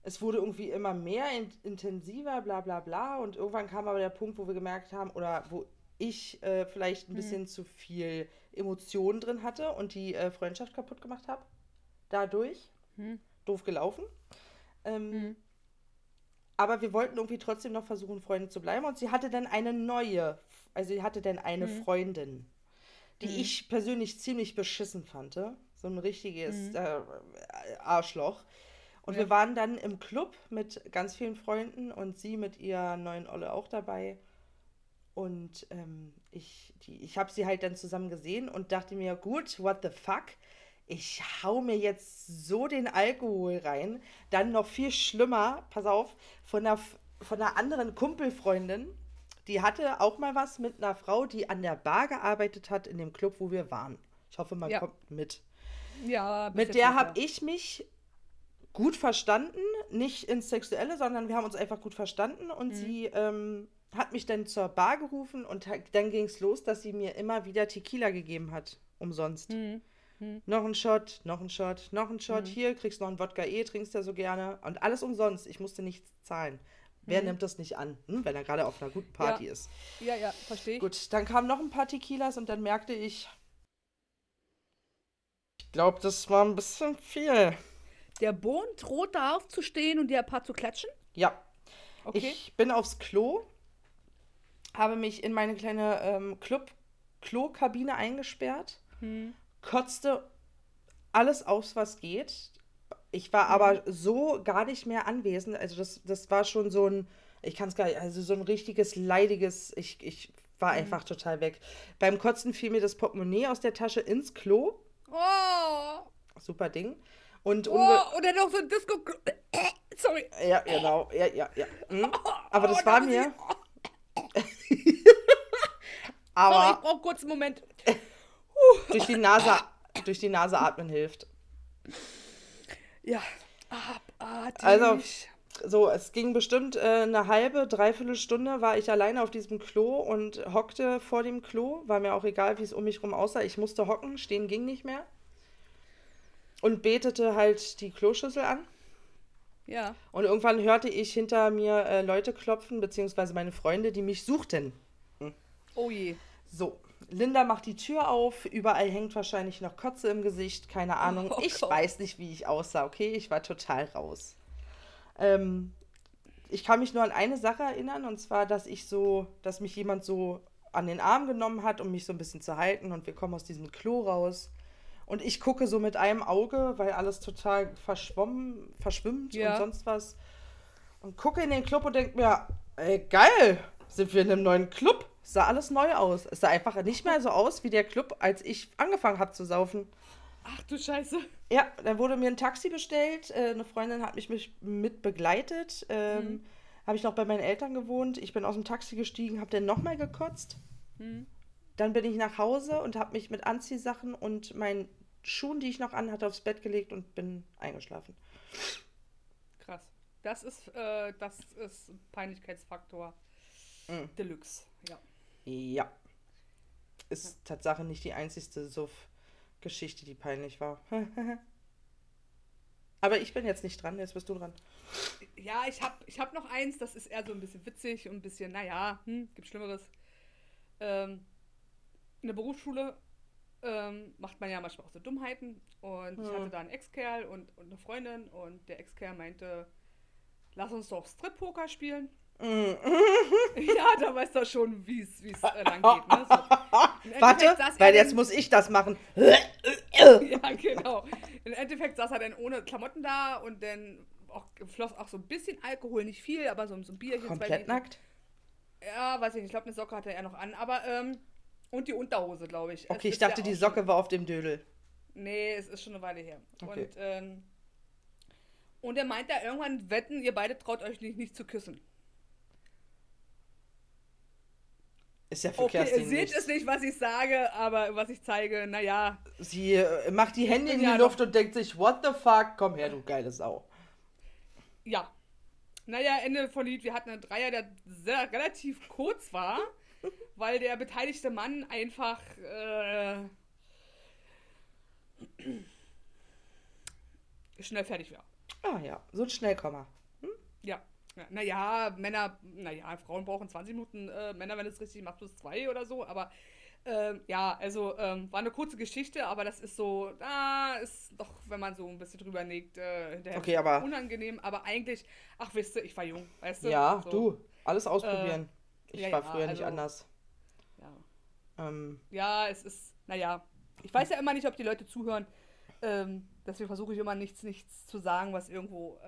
es wurde irgendwie immer mehr in, intensiver, bla bla bla. Und irgendwann kam aber der Punkt, wo wir gemerkt haben, oder wo ich äh, vielleicht ein bisschen zu viel Emotionen drin hatte und die äh, Freundschaft kaputt gemacht habe. Dadurch. Hm. Doof gelaufen. Ähm, Hm. Aber wir wollten irgendwie trotzdem noch versuchen, Freunde zu bleiben. Und sie hatte dann eine neue, also sie hatte dann eine Mhm. Freundin, die Mhm. ich persönlich ziemlich beschissen fand. So ein richtiges Mhm. äh, Arschloch. Und Ja. wir waren dann im Club mit ganz vielen Freunden und sie mit ihrer neuen Olle auch dabei. Und ähm, ich, die, ich habe sie halt dann zusammen gesehen und dachte mir, gut, what the fuck? Ich hau mir jetzt so den Alkohol rein. Dann noch viel schlimmer, pass auf, von einer, von einer anderen Kumpelfreundin. Die hatte auch mal was mit einer Frau, die an der Bar gearbeitet hat in dem Club, wo wir waren. Ich hoffe, man Ja. kommt mit. Ja, Mit der habe ich mich gut verstanden, nicht ins Sexuelle, sondern wir haben uns einfach gut verstanden und Mhm. sie ähm, hat mich dann zur Bar gerufen und dann ging es los, dass sie mir immer wieder Tequila gegeben hat, umsonst. Mhm. Noch ein Shot, noch ein Shot, noch ein Shot, hier kriegst noch ein Wodka E, trinkst ja so gerne und alles umsonst. Ich musste nichts zahlen. Wer nimmt das nicht an, hm? wenn er gerade auf einer guten Party. Ja. ist? Ja, ja, verstehe ich. Gut, dann kamen noch ein paar Tequilas und dann merkte ich, ich glaube, das war ein bisschen viel. Der Bohn droht da aufzustehen und dir ein paar zu klatschen? Ja, Okay. ich bin aufs Klo, habe mich in meine kleine ähm, Club-Klo-Kabine eingesperrt, Hm. Kotzte alles aus, was geht. Ich war aber so gar nicht mehr anwesend. Also das, das war schon so ein, ich kann es gar nicht, also so ein richtiges leidiges, ich, ich war einfach total weg. Beim Kotzen fiel mir das Portemonnaie aus der Tasche ins Klo. Oh, Super Ding. Und oh, und dann noch so ein Disco. Sorry. ja, genau, ja, ja, ja. Hm. Aber das Oh, war mir. ich- Aber Sorry, ich brauche kurz einen Moment. Durch die Nase, durch die Nase atmen hilft. Ja. Abartig. Also, So, es ging bestimmt äh, eine halbe, dreiviertel Stunde, war ich alleine auf diesem Klo und hockte vor dem Klo. War mir auch egal, wie es um mich rum aussah. Ich musste hocken, stehen ging nicht mehr. Und betete halt die Kloschüssel an. Ja. Und irgendwann hörte ich hinter mir äh, Leute klopfen, beziehungsweise meine Freunde, die mich suchten. Oh je. So, Linda macht die Tür auf, überall hängt wahrscheinlich noch Kotze im Gesicht, keine Ahnung. Oh ich weiß nicht, wie ich aussah, okay? Ich war total raus. Ähm, ich kann mich nur an eine Sache erinnern, und zwar, dass ich so, dass mich jemand so an den Arm genommen hat, um mich so ein bisschen zu halten, und wir kommen aus diesem Klo raus. Und ich gucke so mit einem Auge, weil alles total verschwommen, verschwimmt Ja. und sonst was. Und gucke in den Club und denke mir, ey, geil, sind wir in einem neuen Club? Es sah alles neu aus. Es sah einfach nicht mehr so aus wie der Club, als ich angefangen habe zu saufen. Ach du Scheiße. Ja, dann wurde mir ein Taxi bestellt. Äh, eine Freundin hat mich mich mit begleitet. Ähm, Habe ich noch bei meinen Eltern gewohnt. Ich bin aus dem Taxi gestiegen, habe dann nochmal gekotzt. Dann bin ich nach Hause und habe mich mit Anziehsachen und meinen Schuhen, die ich noch anhatte, aufs Bett gelegt und bin eingeschlafen. Krass. Das ist, äh, das ist Peinlichkeitsfaktor Mhm. Deluxe. Ja. Ja. Ist Tatsache nicht die einzigste Suff-Geschichte, die peinlich war. Aber ich bin jetzt nicht dran, jetzt bist du dran. Ja, ich habe ich hab noch eins, das ist eher so ein bisschen witzig und ein bisschen, naja, hm, gibt Schlimmeres. Ähm, in der Berufsschule ähm, macht man ja manchmal auch so Dummheiten. Und ich Hm. hatte da einen Ex-Kerl und, und eine Freundin und der Ex-Kerl meinte, lass uns doch Strip-Poker spielen. Ja, da weißt du schon, wie es äh, lang geht. Ne? So. Warte, er weil jetzt muss ich das machen. ja, genau. Im Endeffekt saß er dann ohne Klamotten da und dann auch, floss auch so ein bisschen Alkohol, nicht viel, aber so, so ein Bierchen. Komplett nackt? Ja, weiß ich nicht. Ich glaube, eine Socke hatte er noch an. Aber, ähm, und die Unterhose, glaube ich. Es Okay, ich ist ja dachte, die schon- Socke war auf dem Dödel. Nee, es ist schon eine Weile her. Okay. Und, ähm, und er meinte irgendwann, wetten, ihr beide traut euch nicht, nicht zu küssen. Ist ja für Okay, ihr Kerstin seht nichts. es nicht, was ich sage, aber was ich zeige, naja. Sie äh, macht die Hände in die Ja, Luft doch. und denkt sich, what the fuck, komm her, du geile Sau. Ja. Naja, Ende von Lied. Wir hatten einen Dreier, der sehr, relativ kurz war, weil der beteiligte Mann einfach äh, schnell fertig war. Ah ja, so ein Schnellkommer. Ja. Ja, Naja, Männer, naja, Frauen brauchen 20 Minuten, äh, Männer, wenn es richtig macht, plus zwei oder so, aber ähm, ja, also ähm, war eine kurze Geschichte, aber das ist so, ah, ist doch, wenn man so ein bisschen drüber legt, äh, hinterher Okay, aber- unangenehm, aber eigentlich, ach, wisst ihr, ich war jung, weißt du? Ja, so, du, alles ausprobieren. ich ja, war ja, früher nicht also- anders. Ja. Ähm, ja, es ist, naja, ich weiß ja immer nicht, ob die Leute zuhören. Ähm, deswegen versuche ich immer nichts, nichts zu sagen, was irgendwo.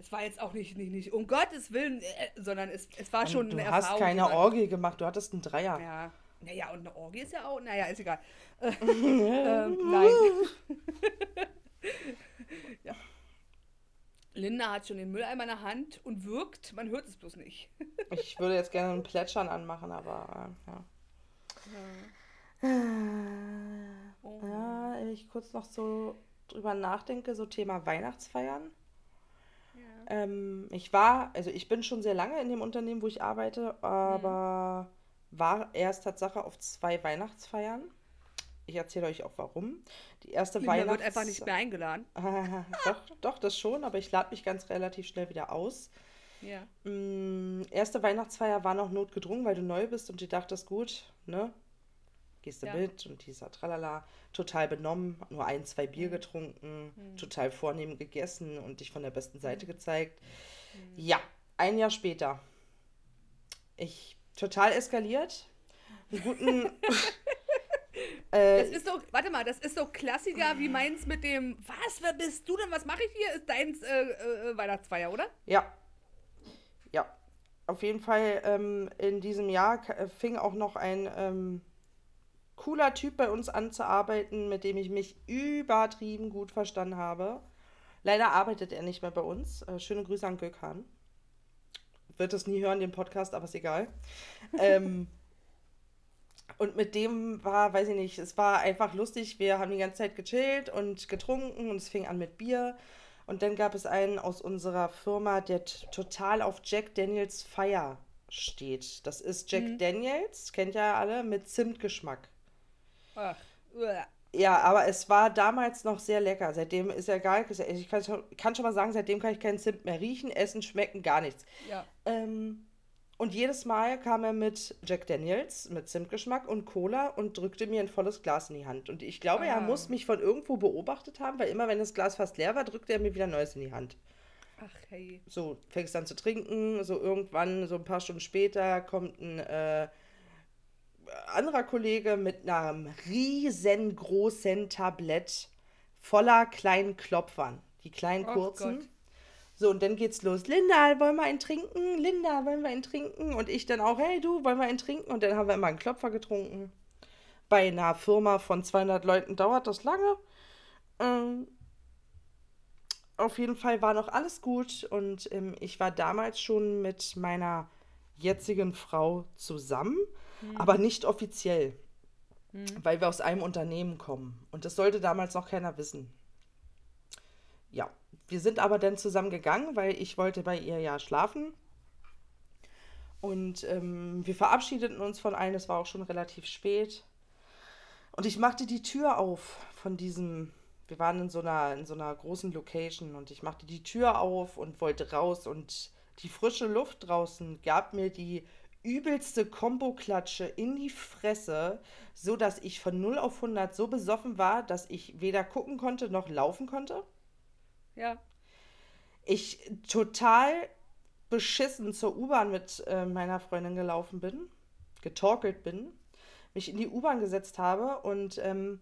Es war jetzt auch nicht, nicht, nicht um Gottes Willen, äh, sondern es, es war schon du eine hast Erfahrung. keine die man- Orgie gemacht, du hattest einen Dreier. Ja. Naja, und eine Orgie ist ja auch. Naja, ist egal. ähm, nein. ja. Linda hat schon den Mülleimer in der Hand und wirkt, man hört es bloß nicht. Ich würde jetzt gerne ein Plätschern anmachen, aber äh, ja. Oh. Ja, ich kurz noch so drüber nachdenke, so Thema Weihnachtsfeiern. Ja. Ähm, ich war, also ich bin schon sehr lange in dem Unternehmen, wo ich arbeite, aber war erst Tatsache auf zwei Weihnachtsfeiern. Ich erzähle euch auch warum. Die erste Weihnachts... wird einfach nicht mehr eingeladen. doch, doch, das schon, aber ich lade mich ganz relativ schnell wieder aus. Ja. Mm, erste Weihnachtsfeier war noch notgedrungen, weil du neu bist und du dachtest, gut, ne? Gehst du Ja. mit und dieser Tralala. Total benommen, nur ein, zwei Bier getrunken, total vornehm gegessen und dich von der besten Seite gezeigt. Ja, ein Jahr später. Ich total eskaliert. Einen guten. Das äh, ist so, warte mal, das ist so Klassiker wie meins mit dem, was, wer bist du denn, was mache ich hier? Ist deins äh, äh, Weihnachtsfeier, oder? Ja. Ja. Auf jeden Fall ähm, in diesem Jahr äh, fing auch noch ein ähm, cooler Typ bei uns an zu arbeiten, mit dem ich mich übertrieben gut verstanden habe. Leider arbeitet er nicht mehr bei uns. Äh, schöne Grüße an Gökhan. Wird es nie hören, den Podcast, aber ist egal. ähm, und mit dem war, weiß ich nicht, es war einfach lustig. Wir haben die ganze Zeit gechillt und getrunken und es fing an mit Bier. Und dann gab es einen aus unserer Firma, der total auf Jack Daniels Fire steht. Das ist Jack Daniels, kennt ja alle, mit Zimtgeschmack. Ach. Ja, aber es war damals noch sehr lecker. Seitdem ist ja egal. Ich kann schon, kann schon mal sagen, seitdem kann ich keinen Zimt mehr riechen, essen, schmecken, gar nichts. ja. Ähm, und jedes Mal kam er mit Jack Daniels, mit Zimtgeschmack und Cola und drückte mir ein volles Glas in die Hand. Und ich glaube, er Ah. muss mich von irgendwo beobachtet haben, weil immer, wenn das Glas fast leer war, drückte er mir wieder Neues in die Hand. Ach, hey. So, fängst an zu trinken, so irgendwann, so ein paar Stunden später, kommt ein äh, anderer Kollege mit einem riesengroßen Tablett voller kleinen Klopfern. Die kleinen Ach kurzen. Gott. So, und dann geht's los. Linda, wollen wir einen trinken? Linda, wollen wir einen trinken? Und ich dann auch, hey du, wollen wir einen trinken? Und dann haben wir immer einen Klopfer getrunken. Bei einer Firma von 200 Leuten dauert das lange. Ähm, auf jeden Fall war noch alles gut und ähm, ich war damals schon mit meiner jetzigen Frau zusammen, aber nicht offiziell, weil wir aus einem Unternehmen kommen. Und das sollte damals noch keiner wissen. Ja, wir sind aber dann zusammen gegangen, weil ich wollte bei ihr ja schlafen. Und ähm, wir verabschiedeten uns von allen, es war auch schon relativ spät. Und ich machte die Tür auf von diesem, wir waren in so einer, in so einer großen Location und ich machte die Tür auf und wollte raus und die frische Luft draußen gab mir die übelste Komboklatsche in die Fresse, so dass ich von 0 auf 100 so besoffen war, dass ich weder gucken konnte noch laufen konnte. Ja. Ich total beschissen zur U-Bahn mit äh, meiner Freundin gelaufen bin, getorkelt bin, mich in die U-Bahn gesetzt habe und ähm,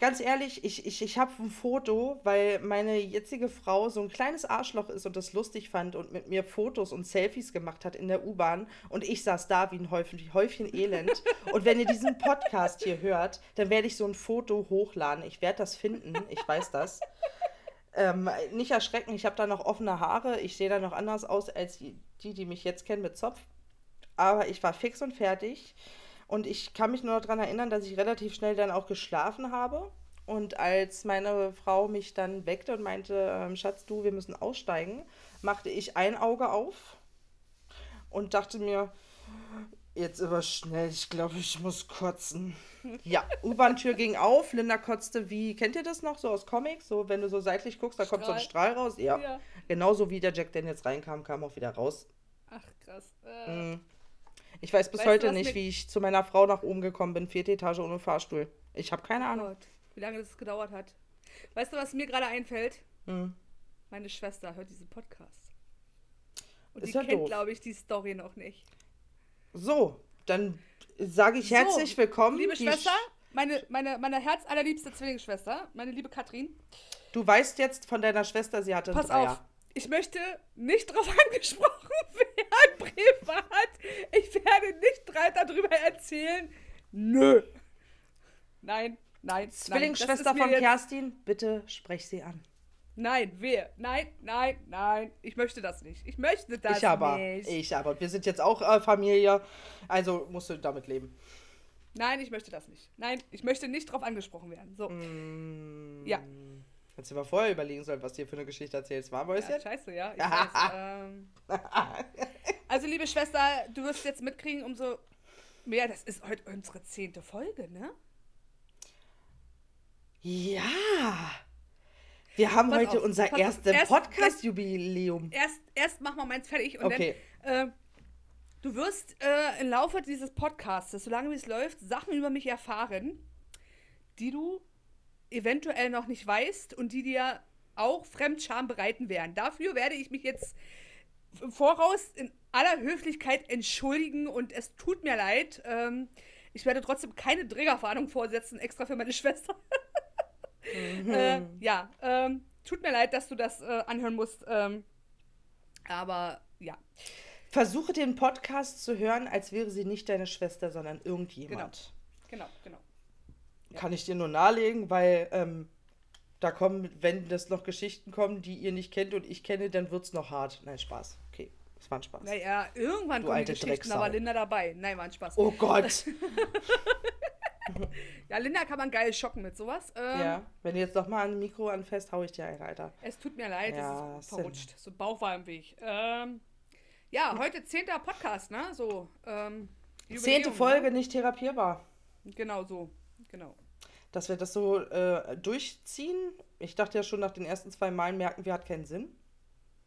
ganz ehrlich, ich, ich, ich habe ein Foto, weil meine jetzige Frau so ein kleines Arschloch ist und das lustig fand und mit mir Fotos und Selfies gemacht hat in der U-Bahn und ich saß da wie ein Häufchen, Häufchen Elend. und wenn ihr diesen Podcast hier hört, dann werde ich so ein Foto hochladen. Ich werde das finden, ich weiß das. Ähm, nicht erschrecken, ich habe da noch offene Haare. Ich sehe da noch anders aus als die, die, die mich jetzt kennen mit Zopf. Aber ich war fix und fertig. Und ich kann mich nur noch daran erinnern, dass ich relativ schnell dann auch geschlafen habe. Und als meine Frau mich dann weckte und meinte, ähm, Schatz, du, wir müssen aussteigen, machte ich ein Auge auf und dachte mir, jetzt aber schnell, ich glaube, ich muss kotzen. Ja, U-Bahn-Tür ging auf, Linda kotzte wie, kennt ihr das noch so aus Comics? So, wenn du so seitlich guckst, da kommt so ein Strahl raus. Ja. Ja. Genauso wie der Jack Daniels reinkam, kam auch wieder raus. Ach, krass. Äh, Mhm. Ich weiß bis Weißt heute nicht, wie ich zu meiner Frau nach oben gekommen bin. Vierte Etage ohne Fahrstuhl. Ich habe keine Ahnung. Gott, wie lange das gedauert hat. Weißt du, was mir gerade einfällt? Hm. Meine Schwester hört diesen Podcast. Und Ist die ja kennt, glaube ich, die Story noch nicht. So, dann sage ich So, herzlich willkommen. Liebe Schwester, Sch- meine, meine, meine herzallerliebste Zwillingsschwester, meine liebe Katrin. Du weißt jetzt von deiner Schwester, sie hatte einen Pass Dreier. auf, ich möchte nicht darauf angesprochen werden, privat. Ich werde nicht weiter darüber erzählen. Nö. Nein, nein. Zwillingsschwester von Kerstin, bitte sprech sie an. Nein, wer? Nein, nein, nein. Ich möchte das nicht. Ich möchte das ich aber. nicht. Ich aber. Wir sind jetzt auch äh, Familie, also musst du damit leben. Nein, ich möchte das nicht. Nein, ich möchte nicht darauf angesprochen werden. So. Mm, Ja. Hättest du mal vorher überlegen sollen, was du hier für eine Geschichte erzählst, war Ja, Mäuschen? scheiße, ja. Weiß, ähm, also, liebe Schwester, du wirst jetzt mitkriegen, umso mehr. Das ist heute unsere zehnte Folge, ne? Ja. Wir haben Pass heute auf, unser erstes Erst- Podcast-Jubiläum. Erst, erst machen wir meins fertig und Okay. dann. Äh, du wirst äh, im Laufe dieses Podcasts, solange wie es läuft, Sachen über mich erfahren, die du eventuell noch nicht weißt und die dir auch Fremdscham bereiten werden. Dafür werde ich mich jetzt im Voraus in aller Höflichkeit entschuldigen und es tut mir leid. Ähm, ich werde trotzdem keine Triggerwarnung vorsetzen, extra für meine Schwester. äh, ja, ähm, tut mir leid, dass du das äh, anhören musst. Ähm, aber ja, Versuche den Podcast zu hören, als wäre sie nicht deine Schwester, sondern irgendjemand. genau, genau. Kann ich dir nur nahelegen, weil ähm, da kommen, wenn das noch Geschichten kommen, die ihr nicht kennt und ich kenne, dann wird es noch hart. Nein, Spaß. Okay, es war ein Spaß. Naja, irgendwann Du kommen die alte Geschichten, Drecksau. aber Linda dabei. Nein, war ein Spaß. Oh Gott. Ja, Linda kann man geil schocken mit sowas. Ähm, ja, wenn du jetzt noch mal ein Mikro anfasst, hau ich dir ein, Alter. Es tut mir leid, Ja, es ist verrutscht. So Bauch war im Weg. Ähm, ja, heute zehnter Podcast, ne? So. Ähm, Zehnte Folge, nicht therapierbar. Ne? Genau so. Genau. Dass wir das so äh, durchziehen. Ich dachte ja schon nach den ersten zwei Malen merken wir, hat keinen Sinn.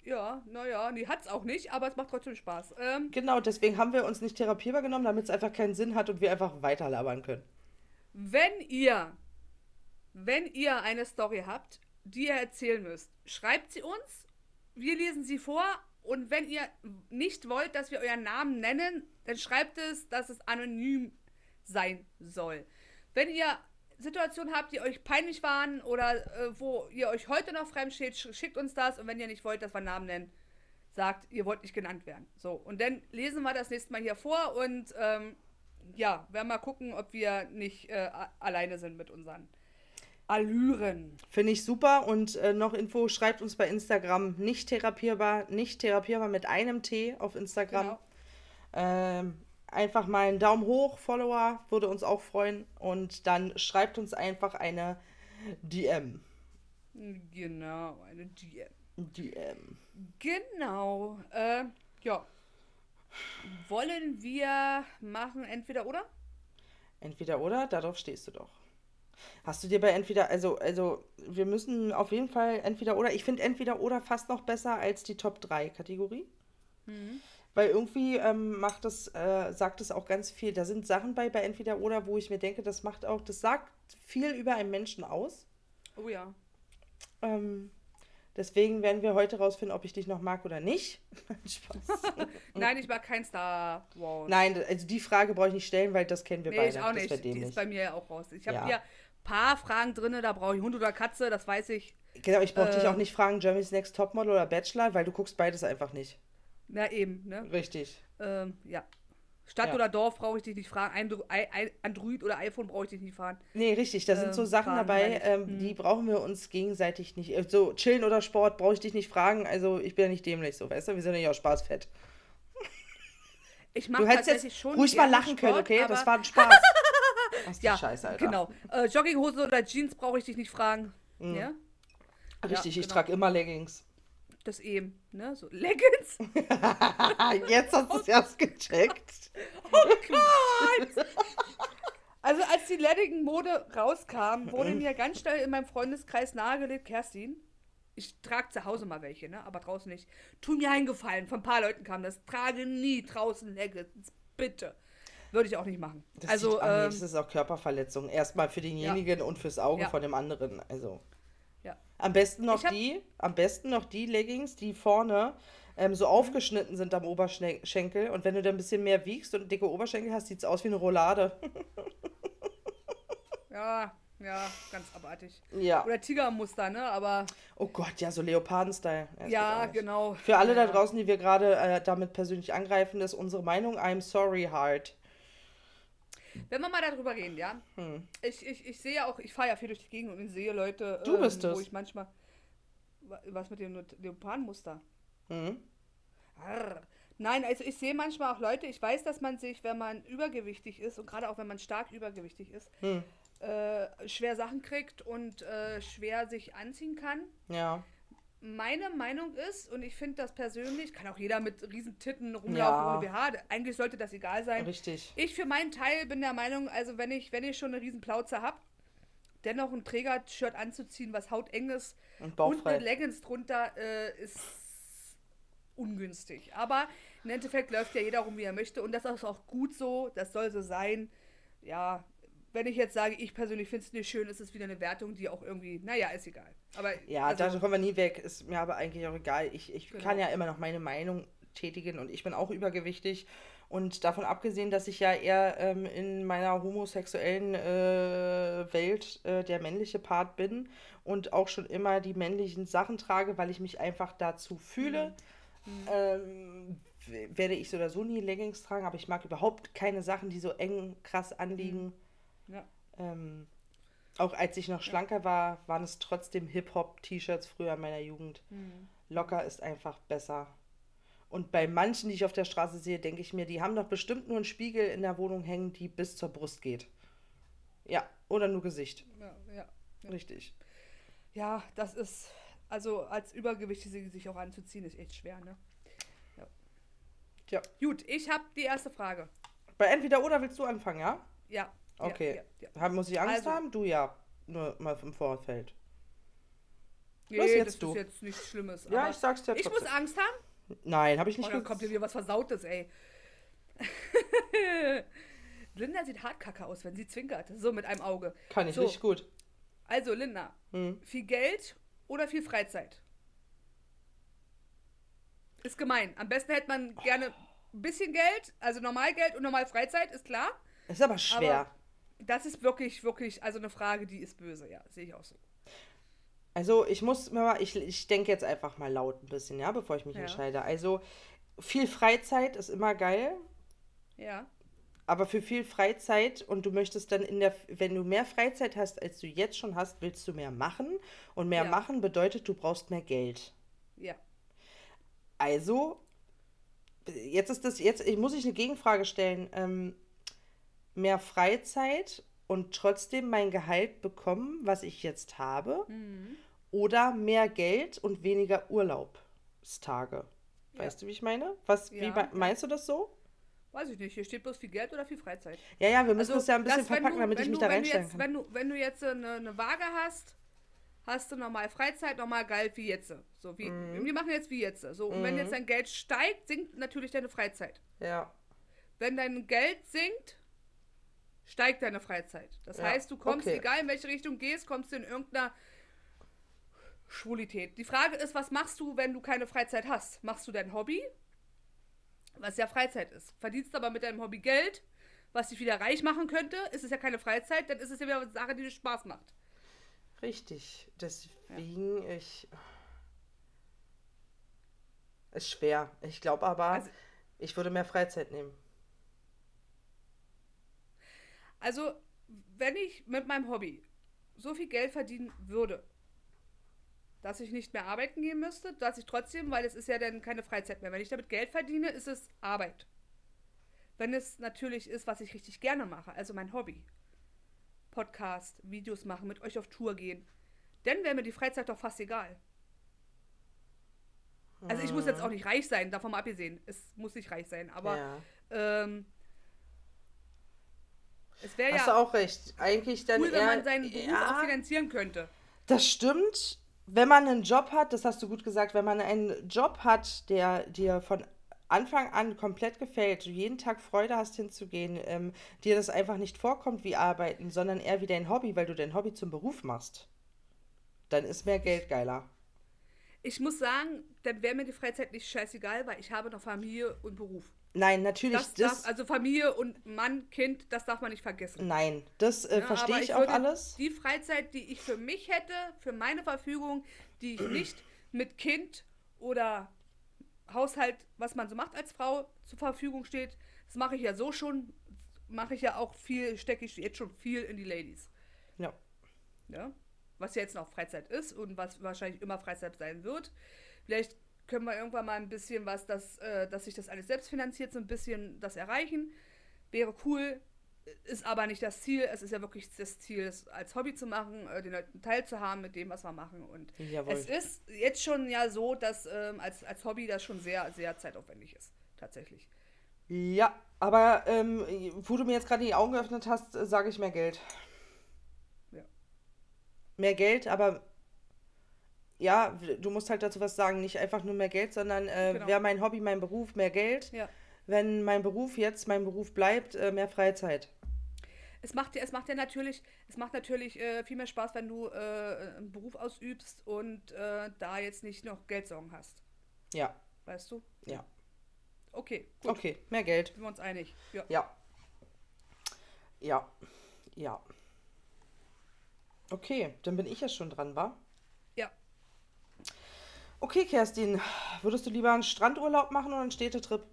Ja, naja, nee, hat's auch nicht, aber es macht trotzdem Spaß. Ähm, Genau, deswegen haben wir uns nicht therapierbar genommen, damit es einfach keinen Sinn hat und wir einfach weiterlabern können. Wenn ihr, wenn ihr eine Story habt, die ihr erzählen müsst, schreibt sie uns. Wir lesen sie vor. Und wenn ihr nicht wollt, dass wir euren Namen nennen, dann schreibt es, dass es anonym sein soll. Wenn ihr Situationen habt, die euch peinlich waren oder äh, wo ihr euch heute noch fremd steht, sch- schickt uns das. Und wenn ihr nicht wollt, dass wir Namen nennen, sagt, ihr wollt nicht genannt werden. So, und dann lesen wir das nächste Mal hier vor und ähm, ja, werden mal gucken, ob wir nicht äh, alleine sind mit unseren Allüren. Finde ich super. Und äh, noch Info, schreibt uns bei Instagram nicht therapierbar, nicht therapierbar mit einem T auf Instagram. Genau. Ähm, einfach mal einen Daumen hoch, Follower, würde uns auch freuen. Und dann schreibt uns einfach eine DM. Genau, eine DM. DM. Genau. Äh, ja. Wollen wir machen entweder oder? Entweder oder, darauf stehst du doch. Hast du dir bei entweder, also, also, wir müssen auf jeden Fall entweder oder, ich finde entweder oder fast noch besser als die Top 3 Kategorie. Weil irgendwie ähm, macht es, äh, sagt es auch ganz viel. Da sind Sachen bei, bei entweder oder, wo ich mir denke, das macht auch, das sagt viel über einen Menschen aus. Oh ja. Ähm, deswegen werden wir heute rausfinden, ob ich dich noch mag oder nicht. Spaß. Nein, ich mag kein Star Wars. Nein, also die Frage brauche ich nicht stellen, weil das kennen wir nee, beide. ich auch Das nicht. wär Die ist bei mir auch raus. Ich habe Ja. hier ein paar Fragen drin, da brauche ich Hund oder Katze, das weiß ich. Genau, ich brauche dich Äh. auch nicht fragen, Jeremy's Next Topmodel oder Bachelor, weil du guckst beides einfach nicht. Na eben, ne? Richtig. Ähm, ja. Stadt Ja. oder Dorf brauche ich dich nicht fragen. Andro- Android oder iPhone brauche ich dich nicht fragen. Nee, richtig, da sind Ähm, so Sachen dabei, ähm, die brauchen wir uns gegenseitig nicht. äh, So, chillen oder Sport brauche ich dich nicht fragen, also ich bin ja nicht dämlich, so, weißt du, wir sind ja nicht aus Spaß fett. Ich mache Du hättest tatsächlich jetzt schon ruhig mal lachen können, Sport, okay? aber- Das war ein Spaß. Die ja, Scheiße, Alter. genau. Äh, Jogginghose oder Jeans brauche ich dich nicht fragen. Mhm. Ja, Richtig, Ja, ich genau. trage immer Leggings. das eben, ne? So Leggings. Jetzt hast du es erst gecheckt. Also als die Legging-Mode rauskam, wurde mir ganz schnell in meinem Freundeskreis nahegelegt, Kerstin, ich trage zu Hause mal welche, ne? Aber draußen nicht. Tu mir einen Gefallen, von ein paar Leuten kam das. Trage nie draußen Leggings, bitte. Würde ich auch nicht machen. Das also, ähm, das ist auch Körperverletzung. Erstmal für denjenigen und fürs Auge Ja. von dem anderen. Also. Ja. Am besten noch die, am besten noch die Leggings, die vorne ähm, so aufgeschnitten sind am Oberschenkel. Und wenn du dann ein bisschen mehr wiegst und dicke Oberschenkel hast, sieht es aus wie eine Roulade. Ja, ja, ganz abartig. Ja. Oder Tigermuster, ne? Aber Oh Gott, ja, so Leoparden-Style. Ja, genau. Für alle da Ja. draußen, die wir gerade äh, damit persönlich angreifen, ist unsere Meinung I'm sorry hard. Wenn wir mal darüber reden, ja. Hm. Ich, ich, ich sehe ja auch, ich fahre ja viel durch die Gegend und ich sehe Leute, Du bist wo es. ich manchmal. Wa- Was mit dem Leopardenmuster? Hm. Arr. Nein, also ich sehe manchmal auch Leute, ich weiß, dass man sich, wenn man übergewichtig ist und gerade auch wenn man stark übergewichtig ist, Hm. äh, schwer Sachen kriegt und äh, schwer sich anziehen kann. Ja. Meine Meinung ist, und ich finde das persönlich, kann auch jeder mit riesen Titten rumlaufen Ja. ohne BH, eigentlich sollte das egal sein. Richtig. Ich für meinen Teil bin der Meinung, also wenn ich, wenn ich schon eine riesen Plauze habe, dennoch ein Träger-Shirt anzuziehen, was hauteng ist Und und eine Leggings drunter, äh, ist ungünstig. Aber im Endeffekt läuft ja jeder rum, wie er möchte und das ist auch gut so, das soll so sein. Ja, wenn ich jetzt sage, ich persönlich finde es nicht schön, ist es wieder eine Wertung, die auch irgendwie, naja, ist egal. Aber Ja, also, da kommen wir nie weg. Ist mir aber eigentlich auch egal. Ich, ich Genau. kann ja immer noch meine Meinung tätigen und ich bin auch übergewichtig. Und davon abgesehen, dass ich ja eher ähm, in meiner homosexuellen äh, Welt äh, der männliche Part bin und auch schon immer die männlichen Sachen trage, weil ich mich einfach dazu fühle, ähm, w- werde ich so oder so nie Leggings tragen, aber ich mag überhaupt keine Sachen, die so eng krass anliegen. ja. Ähm, auch als ich noch schlanker war, waren es trotzdem Hip-Hop-T-Shirts früher in meiner Jugend. Hm. Locker ist einfach besser. Und bei manchen, die ich auf der Straße sehe, denke ich mir, die haben doch bestimmt nur einen Spiegel in der Wohnung hängen, die bis zur Brust geht. Ja, oder nur Gesicht. Ja, ja. Richtig. Ja, das ist, also als Übergewichtige sich auch anzuziehen, ist echt schwer, ne? Ja. Tja. Gut, ich habe die erste Frage. Bei entweder oder willst du anfangen, ja? Ja. Okay. Ja, ja, Muss ich Angst Also- haben? Du ja. Nur mal im Vorfeld. Nee, Was jetzt das du? ist jetzt nichts Schlimmes. Ja, aber ich sag's dir Ich muss. Angst haben? Nein, habe ich Oh, nicht dann ge- kommt hier wieder was Versautes, ey. Linda sieht hartkacke aus, wenn sie zwinkert. So mit einem Auge. Kann ich So. richtig gut. Also, Linda, Hm. viel Geld oder viel Freizeit? Ist gemein. Am besten hätte man gerne ein bisschen Geld, also normal Geld und normal Freizeit, ist klar. Ist aber schwer. Aber das ist wirklich, wirklich, also eine Frage, die ist böse, ja. Sehe ich auch so. Also ich muss mir mal, ich, ich denke jetzt einfach mal laut ein bisschen, ja, bevor ich mich Ja. entscheide. Also viel Freizeit ist immer geil, Ja. aber für viel Freizeit und du möchtest dann in der, wenn du mehr Freizeit hast, als du jetzt schon hast, willst du mehr machen und mehr Ja. machen bedeutet, du brauchst mehr Geld. Ja. Also jetzt ist das, jetzt ich, muss ich eine Gegenfrage stellen. Ähm, mehr Freizeit und trotzdem mein Gehalt bekommen, was ich jetzt habe, Mhm. oder mehr Geld und weniger Urlaubstage. Ja. Weißt du, wie ich meine? Was, wie Ja, me- ja. meinst du das so? Weiß ich nicht. Hier steht bloß viel Geld oder viel Freizeit. Ja, ja, wir müssen Also, das ja ein bisschen das, verpacken, du- damit ich mich du, da reinstellen kann. Wenn du, wenn du jetzt eine, eine Waage hast, hast du normal Freizeit, normal Geld wie jetzt. So wie, Mhm. Wir machen jetzt wie jetzt. So, und wenn jetzt dein Geld steigt, sinkt natürlich deine Freizeit. Ja, Wenn dein Geld sinkt, steigt deine Freizeit. Das Ja, heißt, du kommst, okay. egal in welche Richtung gehst, kommst du in irgendeiner Schwulität. Die Frage ist, was machst du, wenn du keine Freizeit hast? Machst du dein Hobby, was ja Freizeit ist, verdienst aber mit deinem Hobby Geld, was dich wieder reich machen könnte, ist es ja keine Freizeit, dann ist es ja wieder eine Sache, die dir Spaß macht. richtig. Deswegen, ich. Ist schwer. Ich glaube aber, Also- ich würde mehr Freizeit nehmen. Also, wenn ich mit meinem Hobby so viel Geld verdienen würde, dass ich nicht mehr arbeiten gehen müsste, dass ich trotzdem, weil es ist ja dann keine Freizeit mehr. Wenn ich damit Geld verdiene, ist es Arbeit. Wenn es natürlich ist, was ich richtig gerne mache, also mein Hobby. Podcast, Videos machen, mit euch auf Tour gehen, dann wäre mir die Freizeit doch fast egal. Also ich muss jetzt auch nicht reich sein, davon mal abgesehen. Es muss nicht reich sein, aber ja. ähm, es wäre Hast ja du auch recht. Eigentlich dann cool, wenn eher, man seinen Beruf ja, auch finanzieren könnte. Das stimmt. Wenn man einen Job hat, das hast du gut gesagt, wenn man einen Job hat, der dir von Anfang an komplett gefällt, du jeden Tag Freude hast hinzugehen, ähm, dir das einfach nicht vorkommt wie Arbeiten, sondern eher wie dein Hobby, weil du dein Hobby zum Beruf machst, dann ist mehr Geld geiler. Ich muss sagen, dann wäre mir die Freizeit nicht scheißegal, weil ich habe noch Familie und Beruf. Nein, natürlich. Das darf, also Familie und Mann, Kind, das darf man nicht vergessen. Nein, das äh, Ja, verstehe aber ich auch alles. Die Freizeit, die ich für mich hätte, für meine Verfügung, die ich nicht mit Kind oder Haushalt, was man so macht als Frau, zur Verfügung steht, das mache ich ja so schon, mache ich ja auch viel, stecke ich jetzt schon viel in die Ladies. Ja. Ja? Was ja jetzt noch Freizeit ist und was wahrscheinlich immer Freizeit sein wird. Vielleicht können wir irgendwann mal ein bisschen was, das, äh, dass sich das alles selbst finanziert, so ein bisschen das erreichen. Wäre cool, ist aber nicht das Ziel. Es ist ja wirklich das Ziel, es als Hobby zu machen, äh, den Leuten teilzuhaben mit dem, was wir machen. Und Jawohl. es ist jetzt schon ja so, dass ähm, als, als Hobby das schon sehr, sehr zeitaufwendig ist. Tatsächlich. Ja, aber ähm, wo du mir jetzt gerade die Augen geöffnet hast, äh, sage ich mehr Geld. Ja. Mehr Geld, aber ja, du musst halt dazu was sagen. Nicht einfach nur mehr Geld, sondern äh, Genau. wäre mein Hobby, mein Beruf, mehr Geld. Ja. Wenn mein Beruf jetzt mein Beruf bleibt, äh, mehr Freizeit. Es macht, es macht ja natürlich, es macht natürlich äh, viel mehr Spaß, wenn du äh, einen Beruf ausübst und äh, da jetzt nicht noch Geldsorgen hast. Ja, Weißt du? ja. Okay, gut. Okay, mehr Geld. Sind wir uns einig. Ja. Ja. Ja. Ja. Okay, dann bin ich ja schon dran, wa? Ja. Okay, Kerstin, würdest du lieber einen Strandurlaub machen oder einen Städtetrip?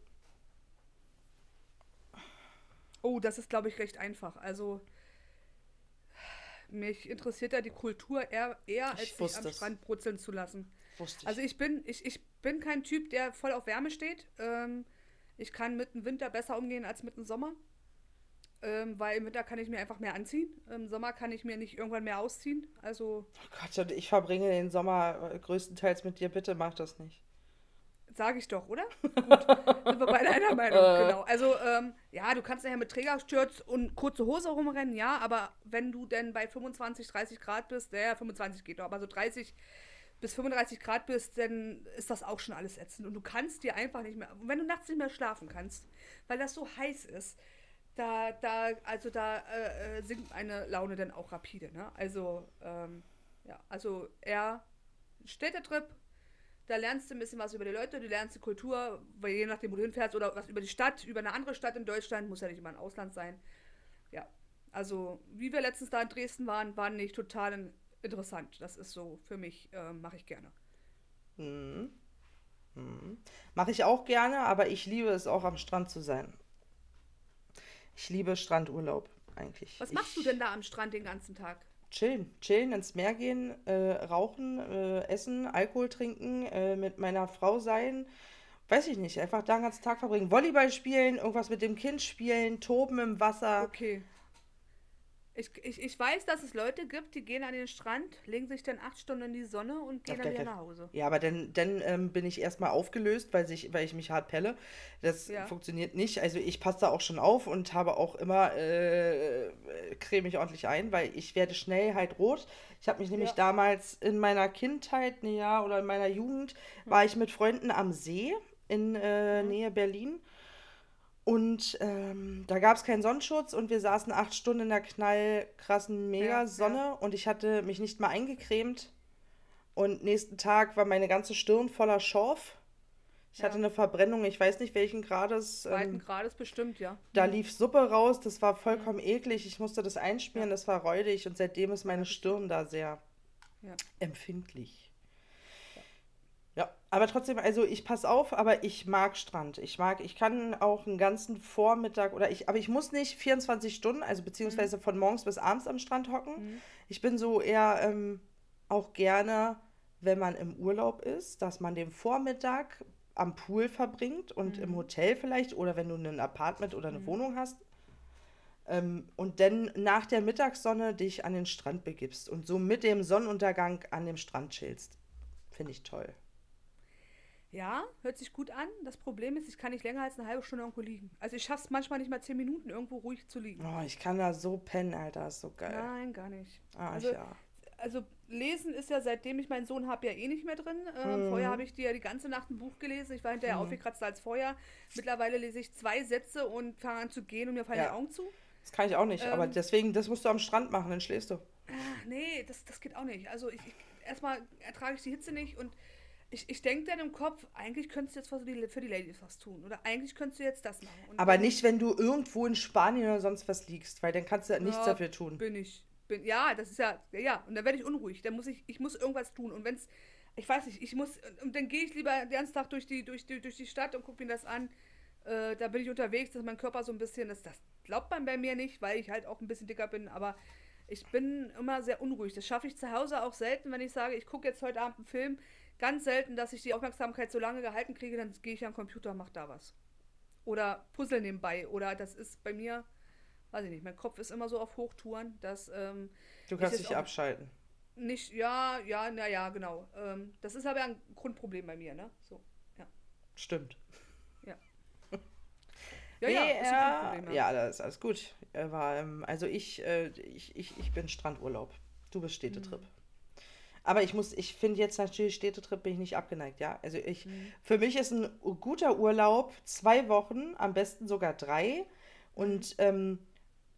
Oh, das ist, glaube ich, recht einfach. Also, mich interessiert da die Kultur eher, eher als Ich sich wusste am. Strand brutzeln zu lassen. Wusste ich. Also ich bin, ich, ich bin kein Typ, der voll auf Wärme steht. Ähm, ich kann mit dem Winter besser umgehen als mit dem Sommer. Ähm, weil im Winter kann ich mir einfach mehr anziehen. Im Sommer kann ich mir nicht irgendwann mehr ausziehen. Also oh Gott, ich verbringe den Sommer äh, größtenteils mit dir. Bitte mach das nicht. sage ich doch, oder? Gut, sind wir beide einer Meinung, genau. Also ähm, ja, du kannst nachher mit Trägerstürz und kurze Hose rumrennen, ja, aber wenn du denn bei 25, 30 Grad bist, naja, 25 geht doch, aber so 30 bis 35 Grad bist, dann ist das auch schon alles ätzend. Und du kannst dir einfach nicht mehr, wenn du nachts nicht mehr schlafen kannst, weil das so heiß ist, da, da, also da äh, äh, sinkt eine Laune dann auch rapide, ne? Also, ähm, ja, also eher Städtetrip, da lernst du ein bisschen was über die Leute, du lernst die Kultur, weil je nachdem, wo du hinfährst, oder was über die Stadt, über eine andere Stadt in Deutschland, muss ja nicht immer ein Ausland sein. Ja, also wie wir letztens da in Dresden waren, war nicht total in- interessant. Das ist so für mich, äh, mache ich gerne. Mhm. Mhm. Mache ich auch gerne, aber ich liebe es auch am Strand zu sein. Ich liebe Strandurlaub eigentlich. Was machst du ich, denn da am Strand den ganzen Tag? Chillen, chillen, ins Meer gehen, äh, rauchen, äh, essen, Alkohol trinken, äh, mit meiner Frau sein. Weiß ich nicht, einfach da den ganzen Tag verbringen. Volleyball spielen, irgendwas mit dem Kind spielen, toben im Wasser. Okay. Ich, ich, ich weiß, dass es Leute gibt, die gehen an den Strand, legen sich dann acht Stunden in die Sonne und gehen Auf dann wieder nach Hause. Ja, aber dann, dann ähm, bin ich erstmal aufgelöst, weil, sich, weil ich mich hart pelle. Das Ja. funktioniert nicht. Also ich passe da auch schon auf und habe auch immer, äh, creme mich ordentlich ein, weil ich werde schnell halt rot. Ich habe mich nämlich Ja. damals in meiner Kindheit, ne, ja, oder in meiner Jugend, war ich mit Freunden am See in äh, Nähe Berlin. Und ähm, da gab es keinen Sonnenschutz und wir saßen acht Stunden in der knallkrassen Megasonne ja. und ich hatte mich nicht mal eingecremt. Und nächsten Tag war meine ganze Stirn voller Schorf. Ich Ja. hatte eine Verbrennung, ich weiß nicht welchen Grades. Zweiten Ähm, Grades bestimmt, ja. da lief Suppe raus, das war vollkommen eklig. Ich musste das einschmieren, das war räudig und seitdem ist meine Stirn da sehr Ja. empfindlich. Aber trotzdem, also ich passe auf, aber ich mag Strand. Ich mag, ich kann auch einen ganzen Vormittag oder ich, aber ich muss nicht 24 Stunden, also beziehungsweise von morgens bis abends am Strand hocken. Ich bin so eher ähm, auch gerne, wenn man im Urlaub ist, dass man den Vormittag am Pool verbringt und im Hotel vielleicht oder wenn du ein Apartment oder eine Wohnung hast. Ähm, und dann nach der Mittagssonne dich an den Strand begibst und so mit dem Sonnenuntergang an dem Strand chillst. Finde ich toll. Ja, hört sich gut an. Das Problem ist, ich kann nicht länger als eine halbe Stunde irgendwo liegen. Also ich schaffe es manchmal nicht mal zehn Minuten, irgendwo ruhig zu liegen. Oh, ich kann da so pennen, Alter. Ist so geil. Nein, gar nicht. Ah, also, ja. also lesen ist ja, seitdem ich meinen Sohn habe, ja eh nicht mehr drin. Ähm, Mhm. Vorher habe ich dir ja die ganze Nacht ein Buch gelesen. Ich war hinterher aufgekratzter als vorher. Mittlerweile lese ich zwei Sätze und fange an zu gehen und mir fallen Ja. die Augen zu. Das kann ich auch nicht. aber Ähm. deswegen, das musst du am Strand machen, dann schläfst du. Ah, nee, das, das geht auch nicht. Also ich, ich erstmal ertrage ich die Hitze nicht und ich, ich denke dann im Kopf, eigentlich könntest du jetzt für die, für die Ladies was tun. Oder eigentlich könntest du jetzt das machen. Und Aber nicht, wenn du irgendwo in Spanien oder sonst was liegst, weil dann kannst du nichts Ja, dafür tun. Bin ich. Bin, ja, das ist ja, ja, ja. Und dann werde ich unruhig. Dann muss ich, ich muss irgendwas tun. Und wenn es, ich weiß nicht, ich muss, und dann gehe ich lieber den ganzen Tag durch die, durch die, durch die Stadt und gucke mir das an. Äh, da bin ich unterwegs, dass mein Körper so ein bisschen, das, das glaubt man bei mir nicht, weil ich halt auch ein bisschen dicker bin, aber ich bin immer sehr unruhig. Das schaffe ich zu Hause auch selten, wenn ich sage, ich gucke jetzt heute Abend einen Film. Ganz selten, dass ich die Aufmerksamkeit so lange gehalten kriege, dann gehe ich am Computer und mache da was. Oder puzzle nebenbei. Oder das ist bei mir, weiß ich nicht, mein Kopf ist immer so auf Hochtouren, dass ähm, Du kannst dich abschalten. nicht, ja, ja, naja, genau. Ähm, das ist aber ein Grundproblem bei mir, ne? So. Stimmt. Ja, Nee, ja, ist ein ja, ja, das ist alles gut. Ähm, also ich, äh, ich, ich, ich bin Strandurlaub. Du bist Städtetrip. Aber ich muss, ich finde jetzt natürlich Städtetrip bin ich nicht abgeneigt, ja. Also ich, für mich ist ein guter Urlaub zwei Wochen, am besten sogar drei. Und ähm,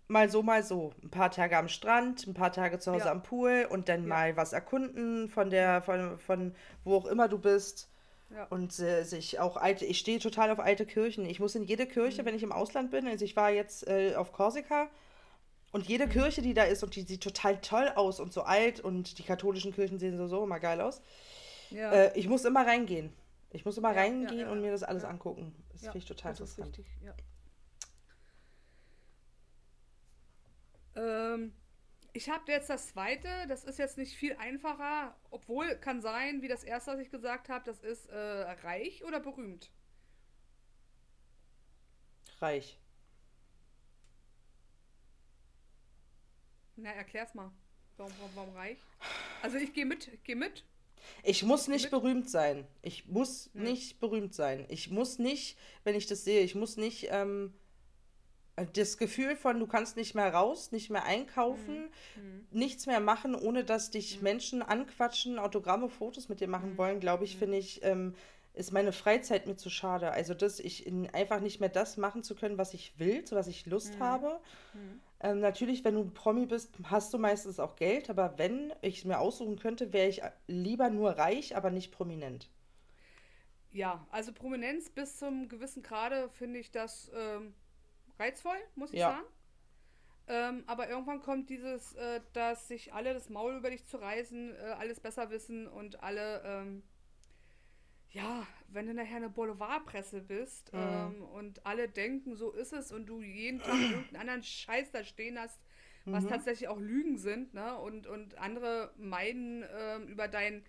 mal so, mal so. Ein paar Tage am Strand, ein paar Tage zu Hause Ja. am Pool und dann Ja. mal was erkunden von der, von, von wo auch immer du bist. Ja. Und äh, sich auch alte, ich stehe total auf alte Kirchen. Ich muss in jede Mhm. Kirche, wenn ich im Ausland bin, also ich war jetzt äh, auf Korsika und jede Mhm. Kirche, die da ist und die sieht total toll aus und so alt und die katholischen Kirchen sehen sowieso immer geil aus. Ja, Äh, ich muss immer reingehen. Ich muss immer Ja, reingehen ja, und mir das alles angucken. Das finde ich total das ist interessant. richtig, ja. Ähm, ich habe jetzt das zweite, das ist jetzt nicht viel einfacher, obwohl kann sein, wie das erste, was ich gesagt habe, das ist äh, reich oder berühmt. Reich. Na, erklär's mal. Warum, warum, warum reich? Also ich gehe mit, ich gehe mit. Ich muss nicht berühmt sein. Ich muss Hm. nicht berühmt sein. Ich muss nicht, wenn ich das sehe, ich muss nicht ähm, das Gefühl von, du kannst nicht mehr raus, nicht mehr einkaufen, Hm. nichts mehr machen, ohne dass dich Menschen anquatschen, Autogramme, Fotos mit dir machen Hm. wollen, glaube ich, finde ich, ähm, ist meine Freizeit mir zu schade. Also, dass ich in, einfach nicht mehr das machen zu können, was ich will, zu was ich Lust habe. Ähm, natürlich, wenn du ein Promi bist, hast du meistens auch Geld, aber wenn ich es mir aussuchen könnte, wäre ich lieber nur reich, aber nicht prominent. Ja, also Prominenz bis zum gewissen Grade finde ich das ähm, reizvoll, muss ich Ja. sagen. Ähm, aber irgendwann kommt dieses, äh, dass sich alle das Maul über dich zu reißen, äh, alles besser wissen und alle, ähm, ja, wenn du nachher eine Boulevardpresse bist ähm, und alle denken, so ist es und du jeden Tag irgendeinen anderen Scheiß da stehen hast, was tatsächlich auch Lügen sind, ne? Und, und andere meiden ähm, über dein,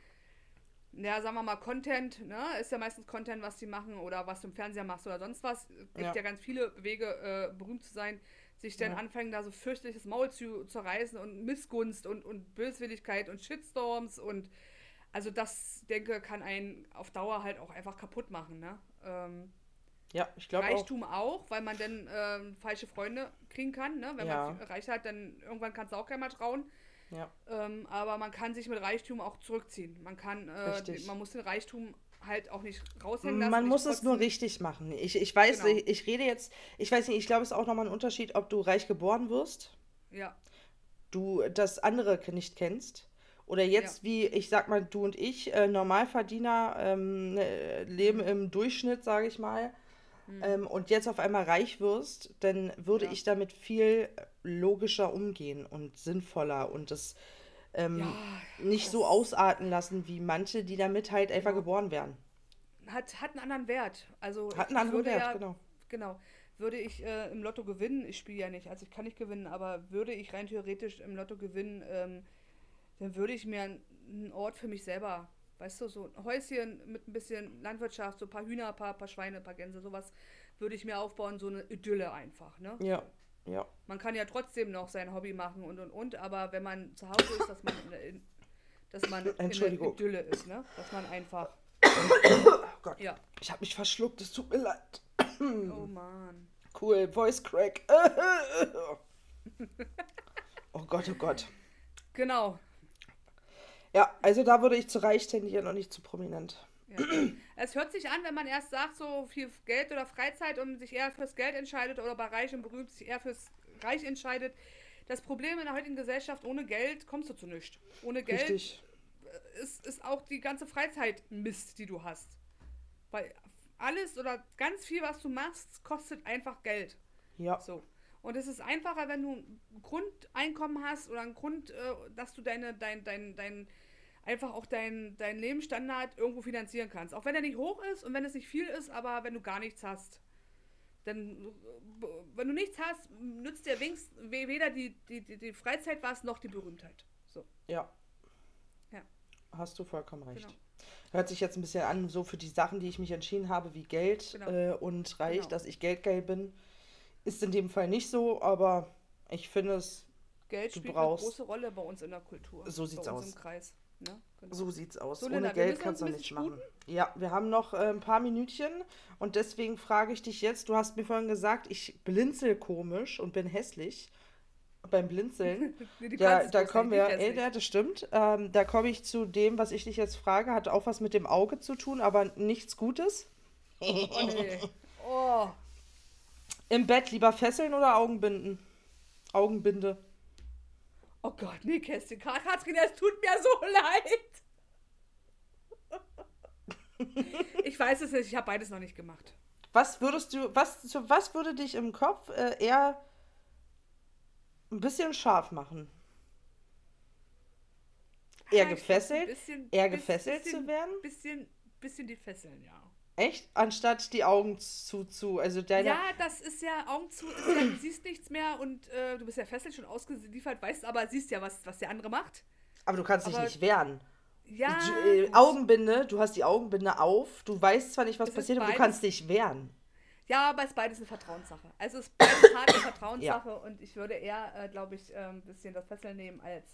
ja, sagen wir mal, Content, ne? Ist ja meistens Content, was die machen oder was du im Fernseher machst oder sonst was. Gibt Ja. ja, ganz viele Wege, äh, berühmt zu sein, sich dann Ja. anfangen, da so fürchterliches Maul zu, zu reißen und Missgunst und, und Böswilligkeit und Shitstorms und also das, denke, kann einen auf Dauer halt auch einfach kaputt machen, ne? Ähm, Ja, ich glaube auch. Reichtum auch. weil man dann ähm, falsche Freunde kriegen kann, ne? Wenn Ja. man reich hat, dann irgendwann kannst du auch keiner trauen. Ja. Ähm, aber man kann sich mit Reichtum auch zurückziehen. Man kann, äh, den, man muss den Reichtum halt auch nicht raushängen lassen. Man muss es nur richtig machen. Ich, ich weiß, Genau. ich, ich rede jetzt, ich weiß nicht, ich glaube, es ist auch nochmal ein Unterschied, ob du reich geboren wirst, Ja, du das andere nicht kennst. Oder jetzt, wie ich sag mal, du und ich, äh, Normalverdiener, ähm, äh, leben Mhm. im Durchschnitt, sage ich mal, ähm, und jetzt auf einmal reich wirst, dann würde Ja. ich damit viel logischer umgehen und sinnvoller und das ähm, Ja, nicht so das- ausarten lassen, wie manche, die damit halt einfach Genau. geboren werden. hat, hat einen anderen Wert. Also Hat einen anderen Wert, ja, genau. Genau. Würde ich äh, im Lotto gewinnen, ich spiele ja nicht, also ich kann nicht gewinnen, aber würde ich rein theoretisch im Lotto gewinnen, ähm, dann würde ich mir einen- Ort für mich selber, weißt du, so ein Häuschen mit ein bisschen Landwirtschaft, so ein paar Hühner, ein paar, paar Schweine, ein paar Gänse, sowas würde ich mir aufbauen, so eine Idylle einfach, ne? Ja, ja. Man kann ja trotzdem noch sein Hobby machen und und und, aber wenn man zu Hause ist, dass man in, in, dass man in der. Idylle ist, ne? Dass man einfach, Oh Gott. ja. Ich habe mich verschluckt, es tut mir leid. Oh Mann. Cool, Voice Crack. oh Gott, oh Gott. Genau. Ja, also da würde ich zu reich tendieren und nicht zu prominent. Ja. Es hört sich an, wenn man erst sagt, so viel Geld oder Freizeit und sich eher fürs Geld entscheidet oder bei Reich und Berühmt sich eher fürs Reich entscheidet. Das Problem in der heutigen Gesellschaft, ohne Geld kommst du zu nichts. Ohne Geld Richtig. ist, ist auch die ganze Freizeit Mist, die du hast. Weil alles oder ganz viel, was du machst, kostet einfach Geld. Ja. So. Und es ist einfacher, wenn du ein Grundeinkommen hast oder ein Grund, äh, dass du deine, dein, dein, dein, einfach auch deinen dein Lebensstandard irgendwo finanzieren kannst. Auch wenn er nicht hoch ist und wenn es nicht viel ist, aber wenn du gar nichts hast. Denn äh, wenn du nichts hast, nützt dir wenigstens weder die, die, die, die Freizeit was noch die Berühmtheit. So. Ja. Ja. Hast du vollkommen recht. Genau. Hört sich jetzt ein bisschen an, so für die Sachen, die ich mich entschieden habe, wie Geld Genau. äh, und Reich, Genau. dass ich geldgeil bin. Ist in dem Fall nicht so, aber ich finde es, Geld Du spielt brauchst- eine große Rolle bei uns in der Kultur. So sieht's bei uns aus. Im Kreis. Ne? Genau. so sieht's aus. So, Ohne Geld kannst du nichts machen. Ja, wir haben noch äh, ein paar Minütchen und deswegen frage ich dich jetzt, du hast mir vorhin gesagt, ich blinzel komisch und bin hässlich beim Blinzeln. Nee, die Da, kommen wir, ey, ja, das stimmt. Ähm, da komme ich zu dem, was ich dich jetzt frage, hat auch was mit dem Auge zu tun, aber nichts Gutes. Oh, nee. oh, Im Bett lieber fesseln oder Augenbinden? Augenbinde. Oh Gott, nee, Kästchen. Ka- Katrin, es tut mir so leid. ich weiß es nicht, ich habe beides noch nicht gemacht. Was würdest du, was, was würde dich im Kopf äh, eher ein bisschen scharf machen? Eher Ah, glaub, gefesselt? bisschen- eher gefesselt bisschen, zu werden? Bisschen, bisschen die Fesseln, ja. Echt? Anstatt die Augen zu, zu also deine, Ja, das ist ja Augen zu, ist ja, du siehst nichts mehr und äh, du bist ja fesselt schon ausgeliefert, weißt aber siehst ja, was, was der andere macht. aber du kannst dich aber- nicht wehren. Ja, Du, äh. Augenbinde, du hast die Augenbinde auf, du weißt zwar nicht, was passiert, aber du kannst dich wehren. Ja, aber es ist beides eine Vertrauenssache. Also es ist beides harte Vertrauenssache und ich würde eher, äh, glaube ich, äh, ein bisschen das Fesseln nehmen als,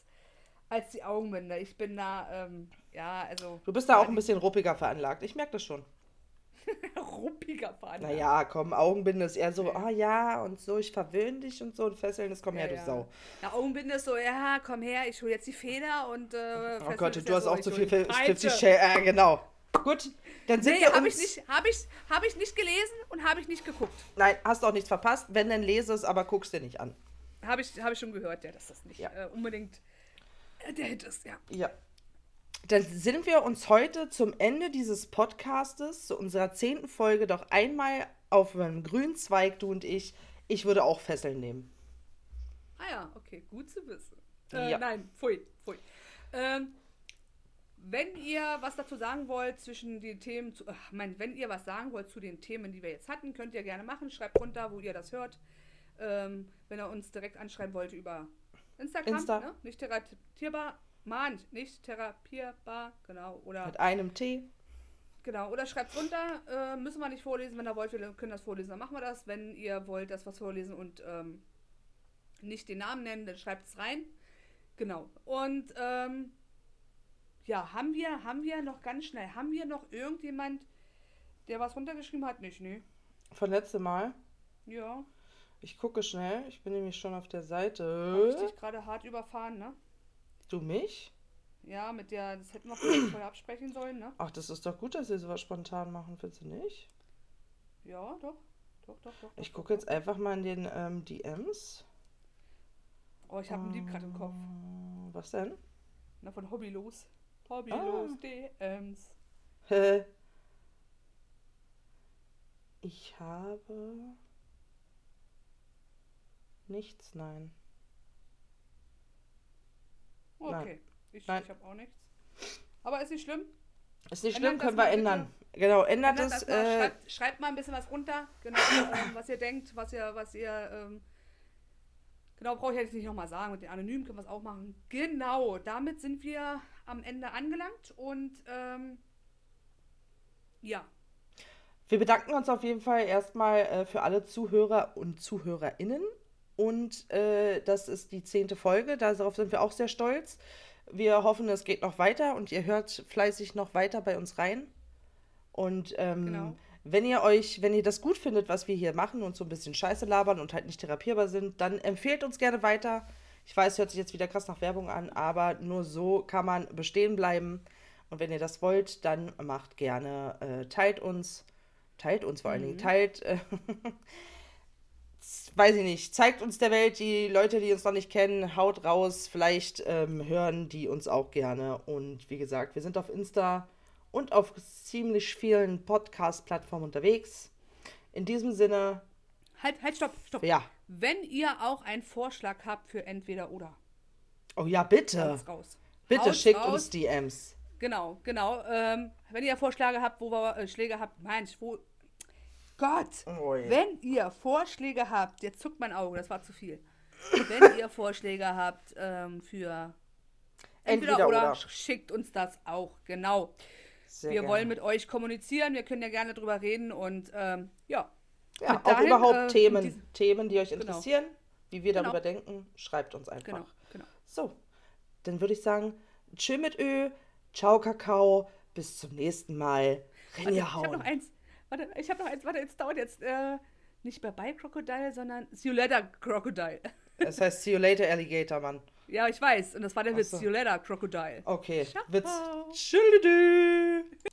als die Augenbinde. Ich bin da, ähm, ja, also. Du bist da ja, auch ein bisschen ruppiger veranlagt. Ich merke das schon. ruppiger Faden. Naja, komm, Augenbinde ist eher so, ah ja, und so, ich verwöhne dich und so, und Fesseln ist, komm her, du Sau. Ja, Augenbinde ist so, ja, komm her, ich hole jetzt die Feder und. Äh, Oh Gott, du ja hast so, auch zu hol viel die Fif- Peitsche. 50 Shade, äh, genau. Gut, dann sind Nee, wir habe uns... ich nicht, habe ich, hab ich nicht gelesen und habe ich nicht geguckt. Nein, hast auch nichts verpasst. Wenn, dann lese es, aber guckst dir nicht an. Habe ich, hab ich schon gehört, ja, dass das nicht Ja. äh, unbedingt äh, der Hit ist, ja. Ja. Dann sind wir uns heute zum Ende dieses Podcastes, zu unserer zehnten Folge, doch einmal auf einem grünen Zweig, du und ich. Ich würde auch Fesseln nehmen. Ah ja, okay, gut zu wissen. Äh, Ja. Nein, pfui, pfui. Ähm, wenn ihr was dazu sagen wollt zwischen den Themen, zu, ach, mein, wenn ihr was sagen wollt zu den Themen, die wir jetzt hatten, könnt ihr gerne machen. Schreibt runter, wo ihr das hört. Ähm, wenn ihr uns direkt anschreiben wollt über Instagram, Insta. ne? nicht therapierbar, Mann, nicht therapierbar, genau, oder Mit einem T. Genau, oder schreibt runter. Äh, müssen wir nicht vorlesen. Wenn ihr wollt, wir können das vorlesen, dann machen wir das. Wenn ihr wollt, dass wir es vorlesen und ähm, nicht den Namen nennen, dann schreibt es rein. Genau. Und ähm, ja, haben wir, haben wir noch ganz schnell, haben wir noch irgendjemand, der was runtergeschrieben hat? Nicht, ne? Von letztem Mal. Ja. Ich gucke schnell. Ich bin nämlich schon auf der Hab ich Seite. dich gerade hart überfahren, ne? Du mich? Ja, mit der, das hätten wir vorher absprechen sollen, ne? Ach, das ist doch gut, dass wir sowas spontan machen, findest du nicht? Ja, doch. Doch, doch, doch. Ich gucke jetzt einfach mal in den ähm, DMs. Oh, ich habe ein Lied gerade im Kopf. Äh, Was denn? Na, von Hobbylos. Ah. Hobbylos DMs. Hä? Ich habe nichts, nein. Okay. Nein. Ich, Nein. ich habe auch nichts. Aber ist nicht schlimm. Ist nicht Ändert schlimm, können wir ändern. Genau, ändert Ändert es. mal, Äh, schreibt, schreibt mal ein bisschen was runter. Genau, ähm, was ihr denkt, was ihr, was ihr. Ähm, genau, brauche ich jetzt nicht nochmal sagen. Mit den Anonymen können wir es auch machen. Genau, damit sind wir am Ende angelangt. Und ähm, ja, wir bedanken uns auf jeden Fall erstmal äh, für alle Zuhörer und ZuhörerInnen. Und äh, das ist die zehnte Folge. Darauf sind wir auch sehr stolz. Wir hoffen, es geht noch weiter und ihr hört fleißig noch weiter bei uns rein. Und ähm, Genau. wenn ihr euch, wenn ihr das gut findet, was wir hier machen und so ein bisschen Scheiße labern und halt nicht therapierbar sind, dann empfehlt uns gerne weiter. Ich weiß, hört sich jetzt wieder krass nach Werbung an, aber nur so kann man bestehen bleiben. Und wenn ihr das wollt, dann macht gerne, äh, teilt uns, teilt uns vor allen Dingen, teilt, äh, weiß ich nicht, zeigt uns der Welt, die Leute, die uns noch nicht kennen, haut raus. Vielleicht ähm, hören die uns auch gerne. Und wie gesagt, wir sind auf Insta und auf ziemlich vielen Podcast-Plattformen unterwegs. In diesem Sinne. Halt, halt, stopp, stopp. Ja. Wenn ihr auch einen Vorschlag habt für entweder oder. Oh ja, bitte. Bitte Haut's schickt raus. uns DMs. Genau, genau. Ähm, wenn ihr Vorschläge habt, wo wir äh, Schläge habt, Mensch, wo. Gott! Oh je. Wenn ihr Vorschläge habt, jetzt zuckt mein Auge, das war zu viel. Wenn ihr Vorschläge habt ähm, für entweder, Entweder oder, oder. schickt uns das auch, genau. Sehr wir gerne. wollen mit euch kommunizieren, wir können ja gerne drüber reden und ähm, ja. Ja, mit auch dahin, überhaupt äh, Themen, diesen- Themen, die euch interessieren, wie wir Genau. darüber denken, schreibt uns einfach. Genau, genau. So, dann würde ich sagen, tschö mit Ö, ciao Kakao, bis zum nächsten Mal. Warte, Renja ich habe noch hauen. eins. Warte, ich habe noch eins. Warte, jetzt dauert jetzt äh, nicht mehr bei Crocodile, sondern See you later, Crocodile. Das heißt, see you later, Alligator, Mann. Ja, ich weiß. Und das war der Witz. See you later, Crocodile. Okay, Ciao. Witz. Tschüss.